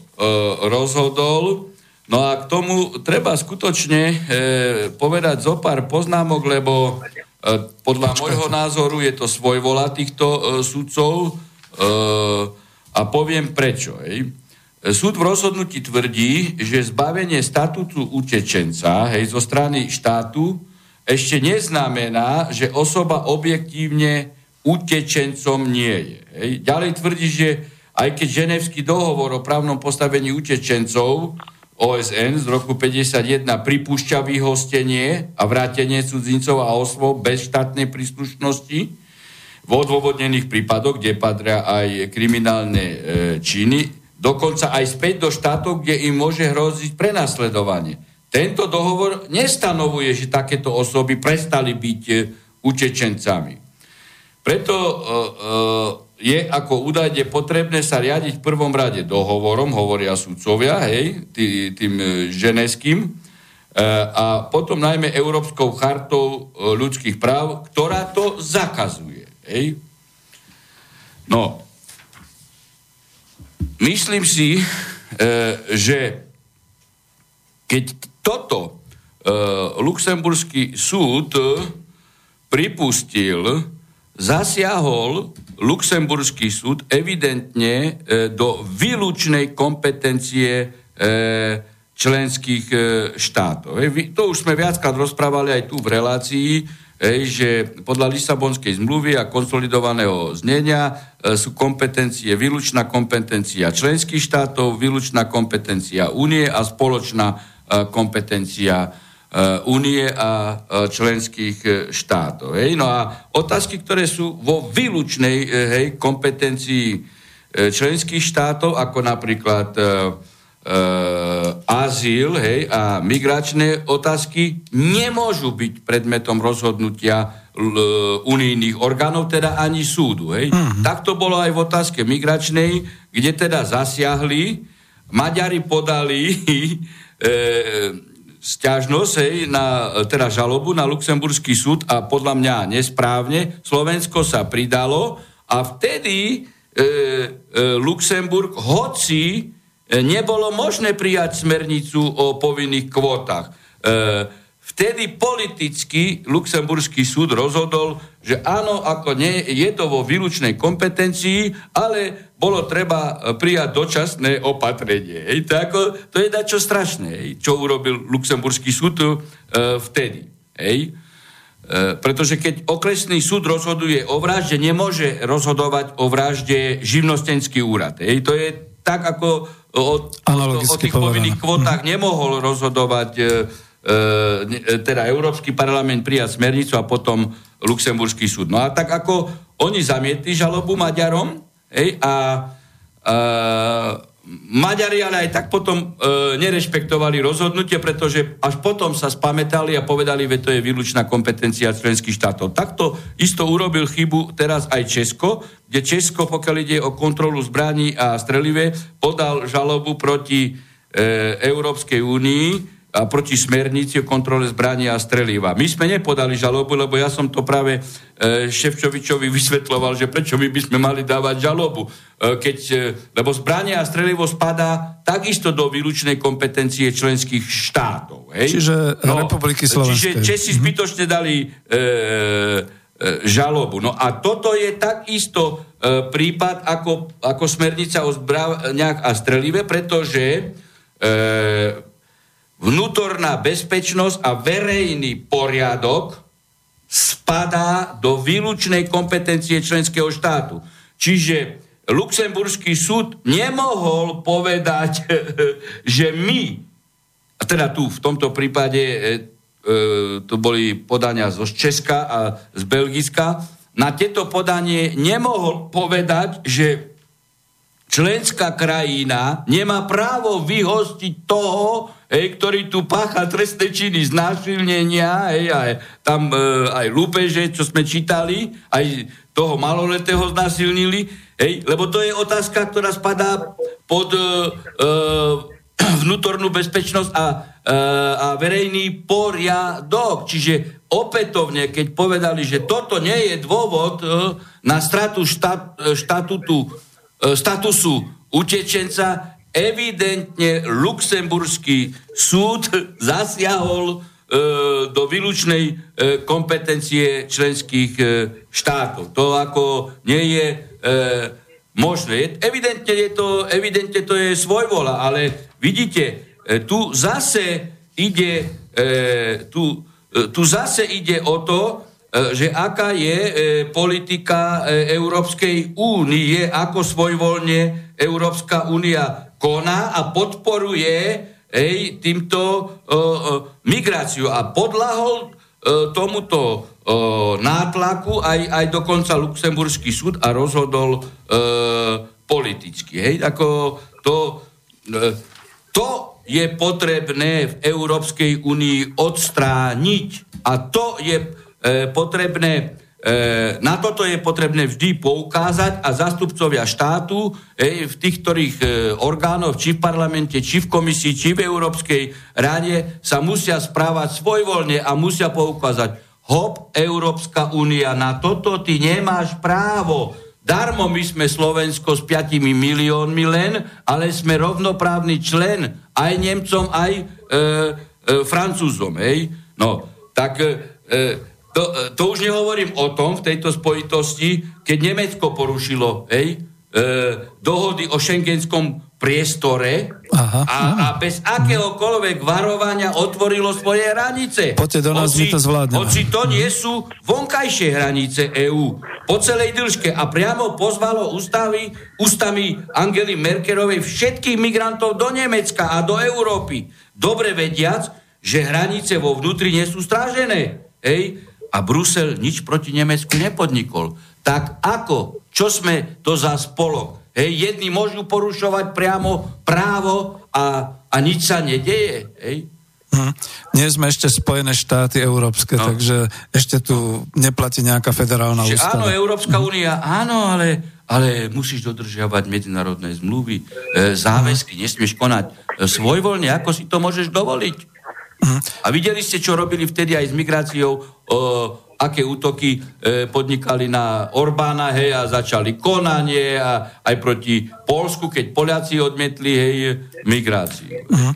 rozhodol. No a k tomu treba skutočne e, povedať zo pár poznámok, lebo E, podľa Počkajte. môjho názoru je to svojvola týchto uh, sudcov uh, a poviem prečo. Hej. Súd v rozhodnutí tvrdí, že zbavenie statútu utečenca hej, zo strany štátu ešte neznamená, že osoba objektívne utečencom nie je. Hej. Ďalej tvrdí, že aj keď ženevský dohovor o právnom postavení utečencov OSN z roku 51 pripúšťa vyhostenie a vrátenie cudzincov a osôb bez štátnej príslušnosti v odôvodnených prípadoch, kde patria aj kriminálne e, činy, dokonca aj späť do štátov, kde im môže hroziť prenasledovanie. Tento dohovor nestanovuje, že takéto osoby prestali byť e, utečencami. Preto e, e, je ako údajne potrebné sa riadiť v prvom rade dohovorom, hovoria sudcovia, hej, tý, tým e, ženeským, e, a potom najmä Európskou chartou e, ľudských práv, ktorá to zakazuje. Hej. No, myslím si, že keď toto Luxemburský súd pripustil, zasiahol Luxemburský súd evidentne e, do výlučnej kompetencie e, členských e, štátov. To už sme viackrát rozprávali aj tu v relácii, e, že podľa Lisabonskej zmluvy a konsolidovaného znenia e, sú kompetencie, výlučná kompetencia členských štátov, výlučná kompetencia únie a spoločná e, kompetencia únie a členských e, štátov. Hej? No a otázky, ktoré sú vo výlučnej hej, kompetencii členských štátov, ako napríklad e, e, azyl hej, a migračné otázky, nemôžu byť predmetom rozhodnutia unijných orgánov, teda ani súdu. Hej. Mm-hmm. Tak to bolo aj v otázke migračnej, kde teda zasiahli, Maďari podali e, stiažnosť hej, na teda žalobu na Luxemburský súd a podľa mňa nesprávne. Slovensko sa pridalo a vtedy e, e, Luxemburg, hoci e, nebolo možné prijať smernicu o povinných kvótach. E, Vtedy politicky Luxemburský súd rozhodol, že áno, ako nie, je to vo výlučnej kompetencii, ale bolo treba prijať dočasné opatrenie. Hej. To, ako, to je dačo strašné, hej, čo urobil Luxemburský súd uh, vtedy. Hej. Uh, pretože keď okresný súd rozhoduje o vražde, nemôže rozhodovať o vražde živnostenský úrad. Hej. To je tak, ako o, o, tých povinných kvotách mhm. nemohol rozhodovať uh, uh, teda Európsky parlament prijať smernicu a potom Luxemburský súd. No a tak ako oni zamietli žalobu Maďarom hej, a uh, Maďari ale aj tak potom e, nerešpektovali rozhodnutie, pretože až potom sa spametali a povedali, že to je výlučná kompetencia členských štátov. Takto isto urobil chybu teraz aj Česko, kde Česko, pokiaľ ide o kontrolu zbraní a strelive, podal žalobu proti e, Európskej únii proti smernici o kontrole zbrania a streliva. My sme nepodali žalobu, lebo ja som to práve e, Ševčovičovi vysvetloval, že prečo my by sme mali dávať žalobu. E, keď, e, lebo zbrania a strelivo spadá takisto do výlučnej kompetencie členských štátov. Hej? Čiže no, Republiky Slovenskej. Čiže Česi mhm. zbytočne dali e, e, žalobu. No a toto je takisto e, prípad ako, ako smernica o zbraniach a strelive, pretože e, vnútorná bezpečnosť a verejný poriadok spadá do výlučnej kompetencie členského štátu. Čiže Luxemburský súd nemohol povedať, že my, teda tu v tomto prípade e, e, to boli podania zo Česka a z Belgiska, na tieto podanie nemohol povedať, že členská krajina nemá právo vyhostiť toho, hej, ktorý tu pácha trestné činy znásilnenia, hej, aj, tam e, aj lúpeže, čo sme čítali, aj toho maloletého znásilnili, hej, lebo to je otázka, ktorá spadá pod e, e, vnútornú bezpečnosť a, e, a verejný poriadok. Čiže opätovne, keď povedali, že toto nie je dôvod e, na stratu štat, e, štatutu, e, statusu utečenca, evidentne luxemburský súd zasiahol e, do výlučnej e, kompetencie členských e, štátov. To ako nie je e, možné. Evidentne, je to, evidentne to je svojvola, ale vidíte, e, tu zase ide, e, tu, e, tu zase ide o to, e, že aká je e, politika e, Európskej únie, ako svojvoľne Európska únia koná a podporuje ej, týmto uh, uh, migráciu a podlahol uh, tomuto uh, nátlaku aj, aj dokonca Luxemburský súd a rozhodol uh, politicky. Hej, ako to, uh, to je potrebné v Európskej únii odstrániť a to je uh, potrebné E, na toto je potrebné vždy poukázať a zastupcovia štátu e, v tých ktorých e, orgánoch, či v parlamente, či v komisii, či v Európskej rade sa musia správať svojvoľne a musia poukázať hop, Európska únia, na toto ty nemáš právo. Darmo my sme Slovensko s 5 miliónmi len, ale sme rovnoprávny člen aj Nemcom, aj e, e, Francúzom. Hej? No, tak e, to, to už nehovorím o tom v tejto spojitosti, keď Nemecko porušilo hej, e, dohody o šengenskom priestore Aha, a, a bez akéhokoľvek varovania otvorilo svoje hranice. Poďte do nás, hoci, my to zvládneme. Hoci to nie sú vonkajšie hranice EÚ. Po celej dĺžke a priamo pozvalo ústavy, ústami Angely Merkerovej všetkých migrantov do Nemecka a do Európy. Dobre vediac, že hranice vo vnútri nie sú strážené. Hej? A Brusel nič proti Nemecku nepodnikol. Tak ako? Čo sme to za spolok? Hej, jedni môžu porušovať priamo právo a, a nič sa nedeje. Hej? Hm. Nie sme ešte Spojené štáty európske, no. takže ešte tu neplatí nejaká federálna Čiže ústava. Áno, Európska hm. únia, áno, ale, ale musíš dodržiavať medzinárodné zmluvy, e, záväzky, nesmieš konať e, svojvoľne, ako si to môžeš dovoliť. A videli ste, čo robili vtedy aj s migráciou, o, aké útoky e, podnikali na Orbána, hej, a začali konanie a aj proti Polsku, keď Poliaci odmietli hej, migráciu. Uh-huh.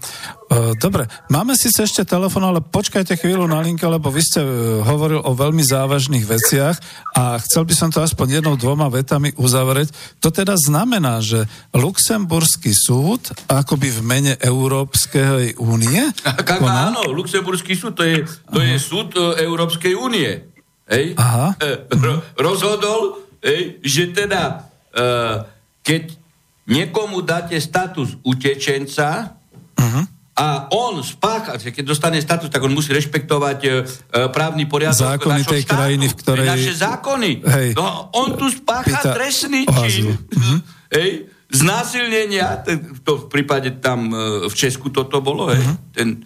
Dobre, máme síce ešte telefon, ale počkajte chvíľu na linke, lebo vy ste e, hovoril o veľmi závažných veciach a chcel by som to aspoň jednou, dvoma vetami uzavrieť. To teda znamená, že Luxemburský súd akoby v mene Európskej únie? Áno, Luxemburský súd, to je, to je súd e, Európskej únie. Hej? Aha. Ro- rozhodol, hej, že teda keď niekomu dáte status utečenca, uh-huh a on spácha, keď dostane status, tak on musí rešpektovať e, e právny poriadok zákony tej štátu, krajiny, v ktorej... Naše zákony. Hej. No, on tu spácha Pýta trestný čin. Uh-huh. Hej, znásilnenia, to v prípade tam e, v Česku toto bolo, hej, uh-huh. ten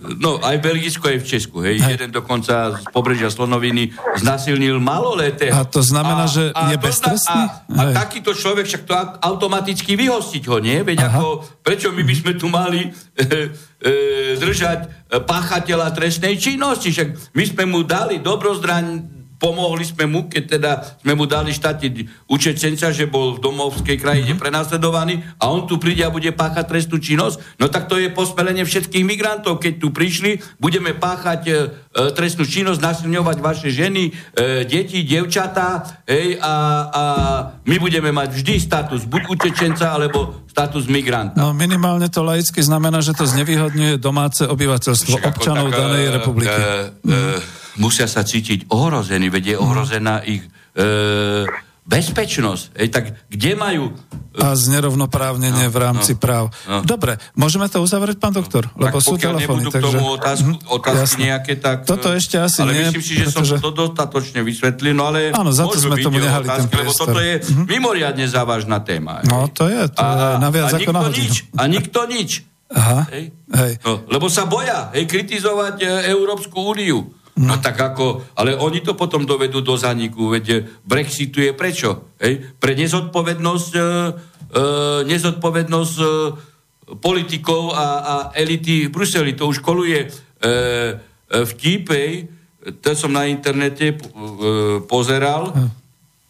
No, aj v Belgicku, aj v Česku, hej. hej. Jeden dokonca z pobrežia Slonoviny znasilnil maloletého. A to znamená, a, že a je beztrestný? A, a takýto človek však to automaticky vyhostiť ho, nie? Veď Aha. ako, prečo my by sme tu mali e, e, držať páchateľa trestnej činnosti? Však my sme mu dali dobrozdraň pomohli sme mu, keď teda sme mu dali štátiť učečenca, že bol v domovskej krajine mm-hmm. prenasledovaný a on tu príde a bude páchať trestnú činnosť, no tak to je pospelenie všetkých migrantov. Keď tu prišli, budeme páchať e, e trestnú činnosť, nasilňovať vaše ženy, e, deti, devčatá hej, a, a my budeme mať vždy status buď utečenca, alebo status migranta. No minimálne to laicky znamená, že to znevýhodňuje domáce obyvateľstvo Však občanov tak, danej republiky. E, e, mm musia sa cítiť ohrození, veď je ohrozená ich e, bezpečnosť. Ej, tak kde majú... A znerovnoprávnenie no, v rámci no, práv. No. Dobre, môžeme to uzavrieť, pán doktor? No, lebo sú telefóny. Takže... k tomu otázku, mhm, otázky jasne. nejaké, tak... Toto ešte asi ale nie. myslím si, že pretože... som to dostatočne vysvetlil, no ale Áno, za to sme tomu nehali otázky, ten Lebo toto je mm-hmm. mimoriadne závažná téma. No, to je, to a, je naviac a ako na nič, A nikto nič. Aha, hej. Hej. No, lebo sa boja hej, kritizovať e, Európsku úniu. No tak ako, ale oni to potom dovedú do zaniku, veď Brexitu je prečo? Hej? Pre nezodpovednosť, e, e, nezodpovednosť e, politikov a, a elity v Bruseli. To už koluje e, e, vtip, hej, to som na internete e, pozeral,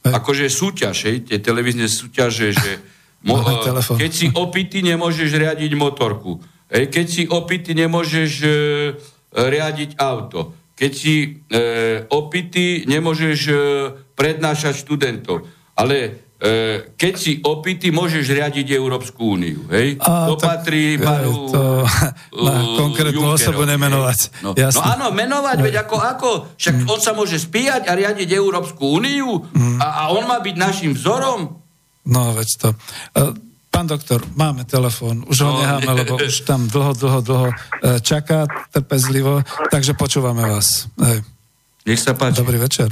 hej. akože súťaž, hej, tie televízne súťaže, že mo, e, keď si opity, nemôžeš riadiť motorku. Hej, keď si opity, nemôžeš e, riadiť auto keď si e, opity, nemôžeš e, prednášať študentov. Ale e, keď si opity, môžeš riadiť Európsku úniu. Hej? A, to tak, patrí panu... To, na konkrétnu osobu nemenovať. No, no áno, menovať, veď ako, ako? Však mm. on sa môže spíjať a riadiť Európsku úniu mm. a, a on má byť našim vzorom. No, veď to. Uh, Pán doktor, máme telefón, už ho no, necháme, lebo už tam dlho, dlho, dlho e, čaká trpezlivo, takže počúvame vás. Hej. Nech sa páči. Dobrý večer.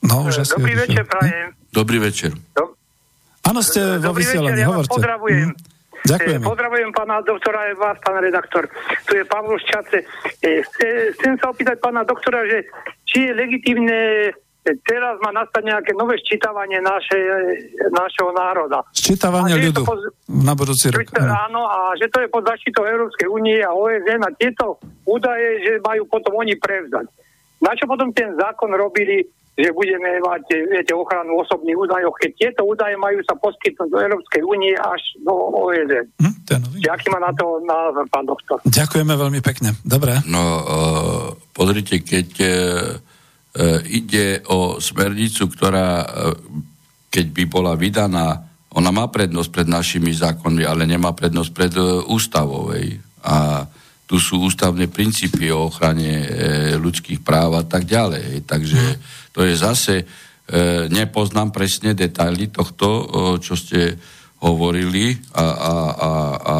No, už asi Dobrý večer, prajem. Dobrý večer. Áno, ste vo vysielaní, ja hovorte. pozdravujem. Hm. Ďakujem. E, pozdravujem pána doktora aj vás, pán redaktor. Tu je Pavlo Šťace. E, chcem sa opýtať pána doktora, že či je legitímne teraz má nastať nejaké nové ščítavanie naše, našeho národa. Ščítavanie ľudu pod, na budúci rok. Áno, a že to je pod zaštitou Európskej únie a OSN a tieto údaje, že majú potom oni prevzať. Na čo potom ten zákon robili, že budeme mať viete, ochranu osobných údajov, keď tieto údaje majú sa poskytnúť do Európskej únie až do OSN. Hm, Aký má na to názor, pán doktor? Ďakujeme veľmi pekne. Dobre. No, uh, pozrite, keď uh, ide o smernicu, ktorá, e, keď by bola vydaná, ona má prednosť pred našimi zákonmi, ale nemá prednosť pred e, ústavou. A tu sú ústavné princípy o ochrane ľudských práv a tak ďalej. Takže to je zase, nepoznám presne detaily tohto, čo ste hovorili a, a, a, a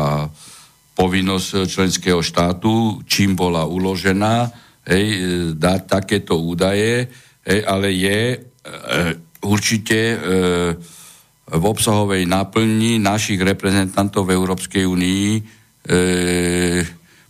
povinnosť členského štátu, čím bola uložená, hej, dať takéto údaje, hej, ale je e, určite e, v obsahovej náplni našich reprezentantov v Európskej únii e,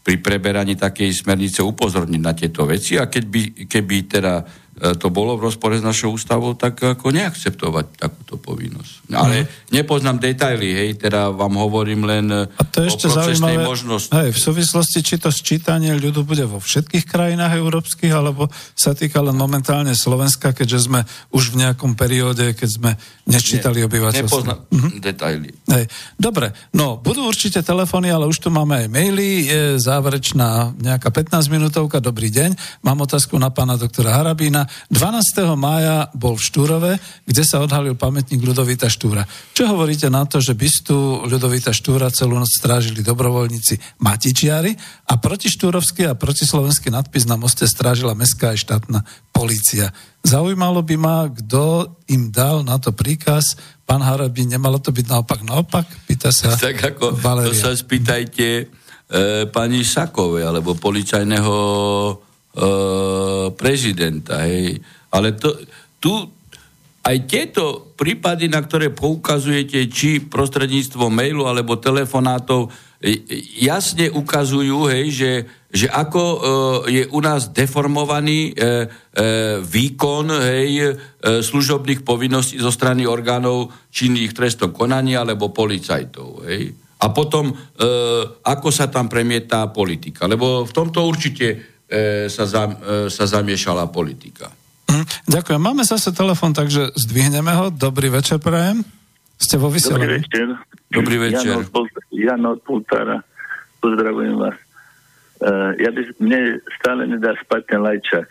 pri preberaní takej smernice upozorniť na tieto veci. A keď by, keby teda to bolo v rozpore s našou ústavou, tak ako neakceptovať takúto povinnosť. Ale mm. nepoznám detaily, hej, teda vám hovorím len A to je ešte zaujímavé, možnosti. Hej, v súvislosti, či to sčítanie ľudu bude vo všetkých krajinách európskych, alebo sa týka len momentálne Slovenska, keďže sme už v nejakom perióde, keď sme nečítali Nie, obyvateľstvo. Nepoznám mm. detaily. Hej. Dobre, no, budú určite telefóny, ale už tu máme aj maily, je záverečná nejaká 15 minútovka, dobrý deň, mám otázku na pána doktora Harabína. 12. mája bol v Štúrove, kde sa odhalil pamätník Ľudovita Štúra. Čo hovoríte na to, že bystu Ľudovita Štúra celú noc strážili dobrovoľníci Matičiari a protištúrovský a protislovenský nadpis na moste strážila mestská aj štátna policia. Zaujímalo by ma, kto im dal na to príkaz. Pán Harabín, nemalo to byť naopak naopak? Pýta sa Tak ako, Valéria. to sa spýtajte e, pani Sakovej, alebo policajného prezidenta. Hej. Ale to, tu aj tieto prípady, na ktoré poukazujete, či prostredníctvom mailu alebo telefonátov, e, jasne ukazujú, hej, že, že ako e, je u nás deformovaný e, e, výkon hej, e, služobných povinností zo strany orgánov činných trestom konania alebo policajtov. Hej. A potom, e, ako sa tam premietá politika. Lebo v tomto určite e, sa, za, e, sa zamiešala politika. Hm, ďakujem. Máme zase telefon, takže zdvihneme ho. Dobrý večer, prajem. Ste vo vysielaní. Dobrý večer. Dobrý večer. Jan od Pultára. Pozdravujem vás. Uh, ja by, mne stále nedá spať ten lajčak.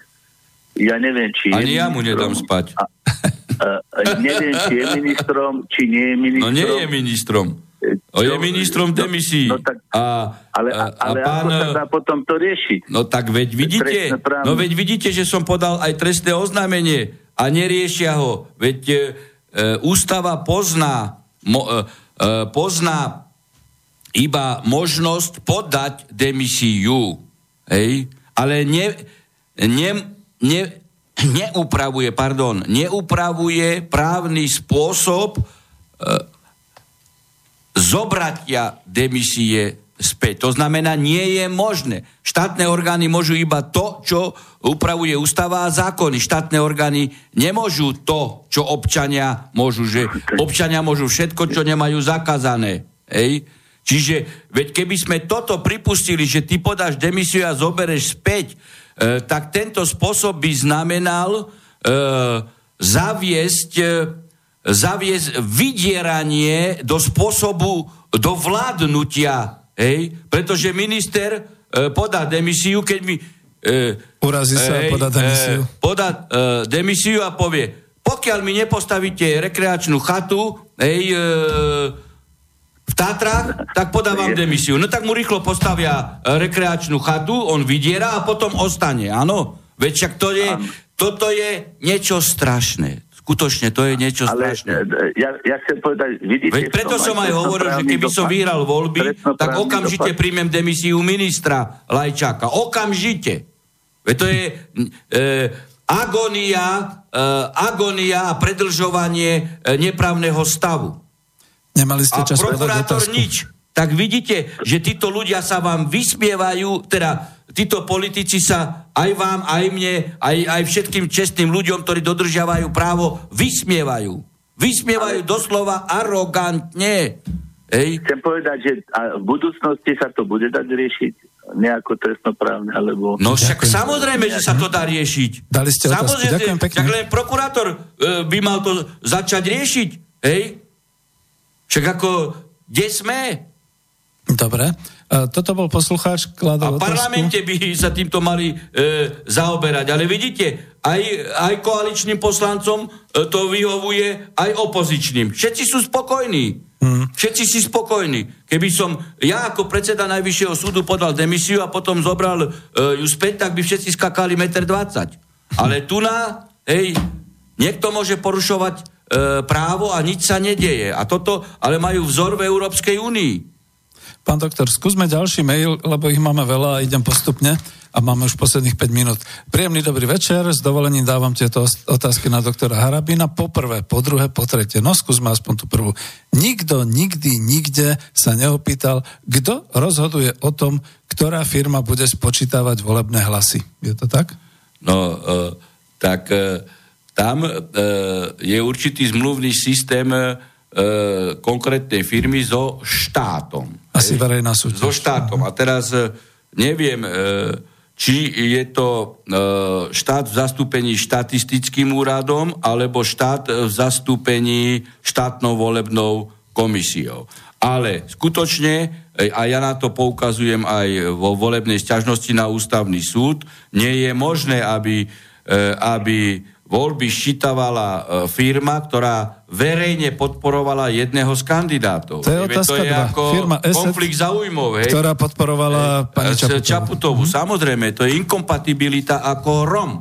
Ja neviem, či Ani ja mu nedám spať. A, uh, neviem, či je ministrom, či nie je ministrom. No nie je ministrom. O je ministrom no, demisí. No, tak, a, ale a, ale pán, ako sa dá potom to riešiť? No tak veď vidíte, no veď vidíte, že som podal aj trestné oznámenie a neriešia ho. Veď e, e ústava pozná, mo, e, e, pozná iba možnosť podať demisiu. Hej? Ale ne, ne, ne, neupravuje, pardon, neupravuje právny spôsob e, zobratia demisie späť. To znamená, nie je možné. Štátne orgány môžu iba to, čo upravuje ústava a zákony. Štátne orgány nemôžu to, čo občania môžu. Že občania môžu všetko, čo nemajú zakázané. Hej? Čiže, veď keby sme toto pripustili, že ty podáš demisiu a zobereš späť, e, tak tento spôsob by znamenal e, zaviesť e, zaviesť vydieranie do spôsobu do vládnutia, hej? Pretože minister e, podá demisiu, keď mi... E, Urazí sa hej, a podá demisiu. E, podá e, demisiu a povie, pokiaľ mi nepostavíte rekreačnú chatu, hej, e, v Tatrách, tak podávam demisiu. No tak mu rýchlo postavia e, rekreačnú chatu, on vydiera a potom ostane, áno? Veď však to je, toto je niečo strašné. Skutočne, to je niečo Ale, strašné. E, ja, ja chcem povedať, vidíte... Veď preto som aj hovoril, že keby som vyhral voľby, tak okamžite dopad. príjmem demisiu ministra Lajčáka. Okamžite. Veď to je e, agonia, e, agonia a predlžovanie e, nepravného stavu. Nemali ste čas a prokurátor nič. Tak vidíte, že títo ľudia sa vám vysmievajú, teda títo politici sa aj vám, aj mne, aj, aj všetkým čestným ľuďom, ktorí dodržiavajú právo, vysmievajú. Vysmievajú Ale... doslova arogantne. Ej? Chcem povedať, že v budúcnosti sa to bude dať riešiť nejako trestnoprávne, alebo... No však Ďakujem. samozrejme, že sa to dá riešiť. Dali ste otázku. Ďakujem pekne. Tak len prokurátor e, by mal to začať riešiť. Hej? Však ako, kde sme? Dobre. Toto bol poslucháč, kladol A v parlamente by sa týmto mali e, zaoberať. Ale vidíte, aj, aj koaličným poslancom e, to vyhovuje, aj opozičným. Všetci sú spokojní. Hmm. Všetci si spokojní. Keby som ja ako predseda Najvyššieho súdu podal demisiu a potom zobral e, ju späť, tak by všetci skakali 1,20 m. Ale tu na, hej, niekto môže porušovať e, právo a nič sa nedieje. A toto ale majú vzor v Európskej únii. Pán doktor, skúsme ďalší mail, lebo ich máme veľa a idem postupne a máme už posledných 5 minút. Príjemný dobrý večer, s dovolením dávam tieto otázky na doktora Harabina. Po prvé, po druhé, po tretie. No skúsme aspoň tú prvú. Nikto nikdy, nikde sa neopýtal, kto rozhoduje o tom, ktorá firma bude spočítavať volebné hlasy. Je to tak? No, uh, tak e, tam e, je určitý zmluvný systém e, konkrétnej firmy so štátom. Asi verejná súťaž. So štátom. A teraz e, neviem, e, či je to e, štát v zastúpení štatistickým úradom alebo štát v zastúpení štátnou volebnou komisiou. Ale skutočne, a ja na to poukazujem aj vo volebnej sťažnosti na ústavný súd, nie je možné, aby, aby voľby ščítavala firma, ktorá verejne podporovala jedného z kandidátov. To je otázka to je dva. ako Firma konflikt zaujímov. Hej. Ktorá podporovala hej. pani Čaputovú. Čaputovú. Mm-hmm. Samozrejme, to je inkompatibilita ako Rom.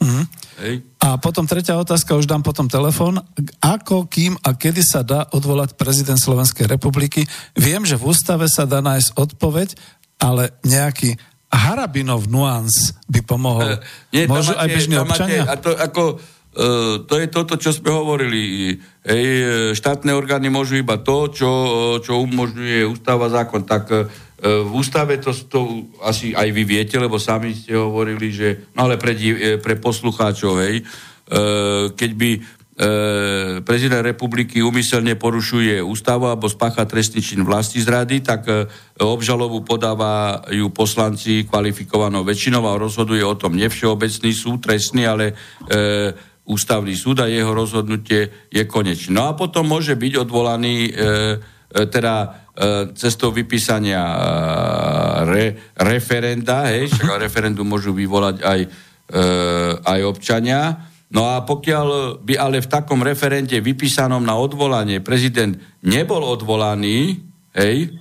Mm-hmm. Hej. A potom tretia otázka, už dám potom telefon. Ako, kým a kedy sa dá odvolať prezident Slovenskej republiky? Viem, že v ústave sa dá nájsť odpoveď, ale nejaký Harabinov nuans by pomohol. Uh, nie, Môžu máte, aj bežní občania? Máte, a to, ako, to je toto, čo sme hovorili. Hej, štátne orgány môžu iba to, čo, čo umožňuje ústava, zákon. Tak v ústave to, to asi aj vy viete, lebo sami ste hovorili, že, no ale pre, pre poslucháčov, hej, keď by prezident republiky umyselne porušuje ústavu alebo spácha trestný čin vlasti zrady, tak obžalobu podávajú poslanci kvalifikovanou väčšinou a rozhoduje o tom nevšeobecný súd trestný, ale ústavný súd a jeho rozhodnutie je konečné. No a potom môže byť odvolaný teda cestou vypísania re, referenda, hej, však referendum môžu vyvolať aj, aj občania, No a pokiaľ by ale v takom referente vypísanom na odvolanie prezident nebol odvolaný, hej,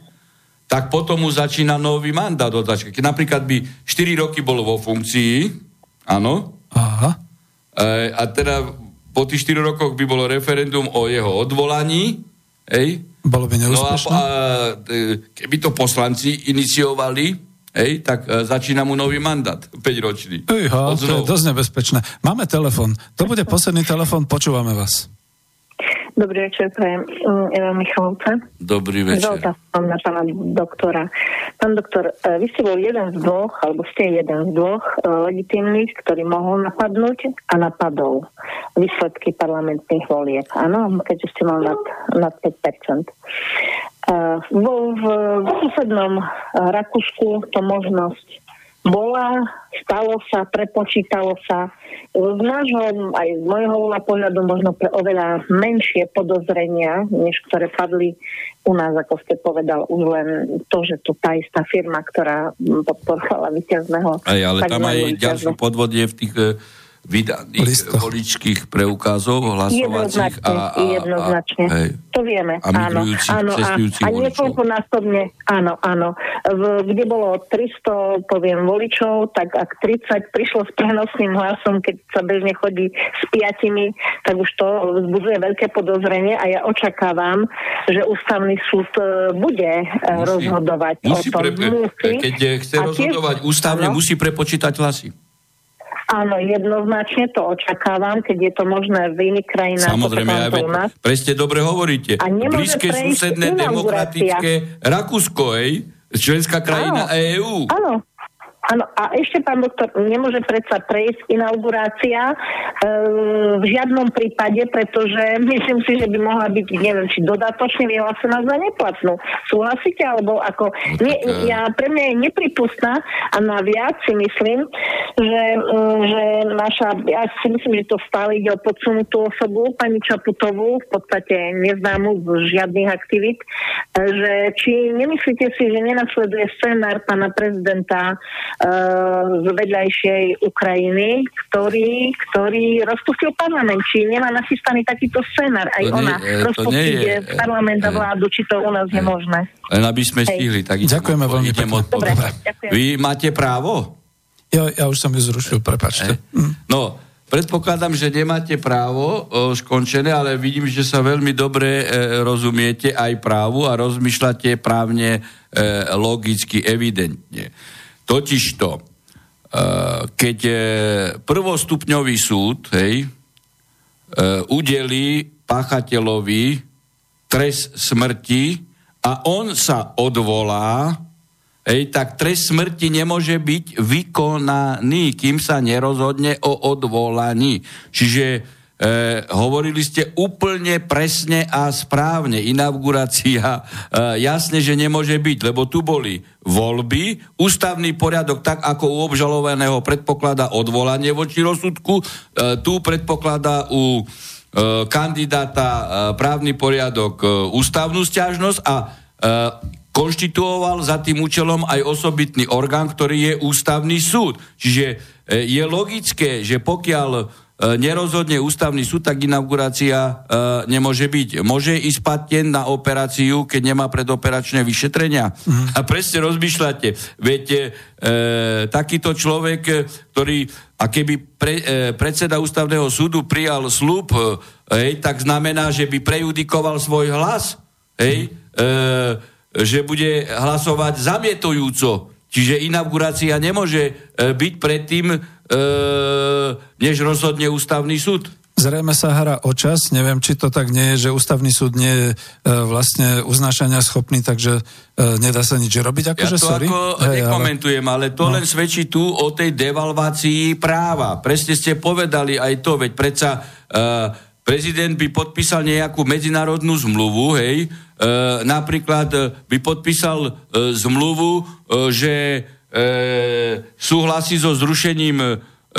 tak potom mu začína nový mandát od Keď napríklad by 4 roky bol vo funkcii, áno, Aha. E, a teda po tých 4 rokoch by bolo referendum o jeho odvolaní, hej. Bolo by neúspešné? No a, a keby to poslanci iniciovali, Hej, tak e, začína mu nový mandát, 5 ročný. Ejha, to je dosť nebezpečné. Máme telefon. To bude posledný telefon, počúvame vás. Dobrý večer, prajem Eva Michalovca. Dobrý večer. Mám na pána doktora. Pán doktor, e, vy ste bol jeden z dvoch, alebo ste jeden z dvoch e, legitimných, ktorý mohol napadnúť a napadol výsledky parlamentných volieb. Áno, keďže ste mal nad, nad 5%. Vo v, v susednom Rakúsku to možnosť bola, stalo sa, prepočítalo sa. Z nášho, aj z môjho pohľadu, možno pre oveľa menšie podozrenia, než ktoré padli u nás, ako ste povedal, už len to, že to tá istá firma, ktorá podporovala víťazného. Aj, ale tam aj ďalší podvod je v tých vydaných Listo. voličských preukázov hlasovacích a, a, jednoznačne. A, hej. to vieme, a áno. áno a, a niekoľkonásobne, áno, áno. V, kde bolo 300, poviem, voličov, tak ak 30 prišlo s prenosným hlasom, keď sa bežne chodí s piatimi, tak už to vzbudzuje veľké podozrenie a ja očakávam, že ústavný súd e, bude e, musí, rozhodovať musí o tom. Pre, musí, keď chce rozhodovať tiež, ústavne, áno. musí prepočítať hlasy. Áno, jednoznačne to očakávam, keď je to možné v iných krajinách. Samozrejme, ja ve, presne dobre hovoríte. A Blízke susedné demokratické Rakúsko, ej? Členská krajina EÚ. Áno, Áno, a ešte, pán doktor, nemôže predsa prejsť inaugurácia e, v žiadnom prípade, pretože myslím si, že by mohla byť, neviem, či dodatočne vyhlásená za neplatnú. Súhlasíte? Alebo ako... No, nie, e- ja, pre mňa je nepripustná a naviac si myslím, že, mm, že naša, ja si myslím, že to stále ide o podsunutú osobu, pani Čaputovú, v podstate neznámu z žiadnych aktivít, e, že či nemyslíte si, že nenasleduje scenár pána prezidenta z vedľajšej Ukrajiny, ktorý, ktorý rozpustil parlament. Či nemá nachystaný takýto scenár. Aj to ona nie, rozpustiť je, parlament a vládu, či to u nás je možné. Len aby sme stihli. Tak Ďakujeme veľmi pekne. Dobre, Vy máte právo? Ja, ja už som ju zrušil, prepačte. Hm. No, Predpokladám, že nemáte právo o, skončené, ale vidím, že sa veľmi dobre e, rozumiete aj právu a rozmýšľate právne, e, logicky, evidentne. Totižto, uh, keď uh, prvostupňový súd hej, uh, udelí páchateľovi trest smrti a on sa odvolá, hej, tak trest smrti nemôže byť vykonaný, kým sa nerozhodne o odvolaní. Čiže E, hovorili ste úplne presne a správne. Inaugurácia e, jasne, že nemôže byť, lebo tu boli voľby, ústavný poriadok, tak ako u obžalovaného predpokladá odvolanie voči rozsudku, e, tu predpokladá u e, kandidáta e, právny poriadok e, ústavnú stiažnosť a e, konštituoval za tým účelom aj osobitný orgán, ktorý je ústavný súd. Čiže e, je logické, že pokiaľ nerozhodne ústavný súd, tak inaugurácia e, nemôže byť. Môže ísť patent na operáciu, keď nemá predoperačné vyšetrenia. Mm. A presne rozmýšľate, viete, e, takýto človek, ktorý, a keby pre, e, predseda ústavného súdu prijal slúb, e, tak znamená, že by prejudikoval svoj hlas, hej, e, že bude hlasovať zamietujúco. Čiže inaugurácia nemôže e, byť predtým, e, než rozhodne ústavný súd. Zrejme sa hra o čas, neviem, či to tak nie je, že ústavný súd nie je e, vlastne uznášania schopný, takže e, nedá sa nič robiť. Ako, ja že, to sorry. ako Hej, nekomentujem, ale, ale to no. len svedčí tu o tej devalvácii práva. Presne ste povedali aj to, veď predsa e, prezident by podpísal nejakú medzinárodnú zmluvu, hej, napríklad e, by podpísal e, zmluvu, e, že e, súhlasí so zrušením e,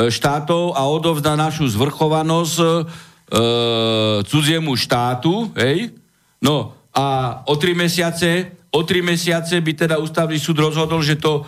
štátov a odovzdá našu zvrchovanosť e, cudziemu štátu, hej? No a o tri mesiace o tri mesiace by teda ústavný súd rozhodol, že to e,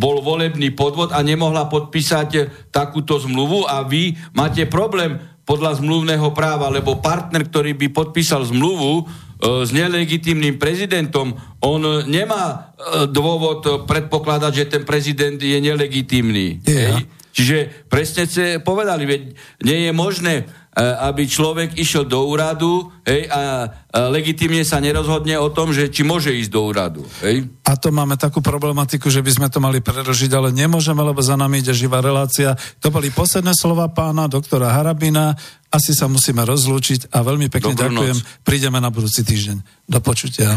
bol volebný podvod a nemohla podpísať takúto zmluvu a vy máte problém podľa zmluvného práva, lebo partner, ktorý by podpísal zmluvu, E, s nelegitímnym prezidentom, on nemá e, dôvod predpokladať, že ten prezident je nelegitímny. Yeah. Čiže presne ste povedali, veď nie je možné, e, aby človek išiel do úradu hej, a, a legitimne sa nerozhodne o tom, že či môže ísť do úradu. Hej. A to máme takú problematiku, že by sme to mali prerožiť, ale nemôžeme, lebo za nami ide živá relácia. To boli posledné slova pána doktora Harabina asi sa musíme rozlúčiť a veľmi pekne Dobrú ďakujem. Noc. Prídeme na budúci týždeň. Do počutia.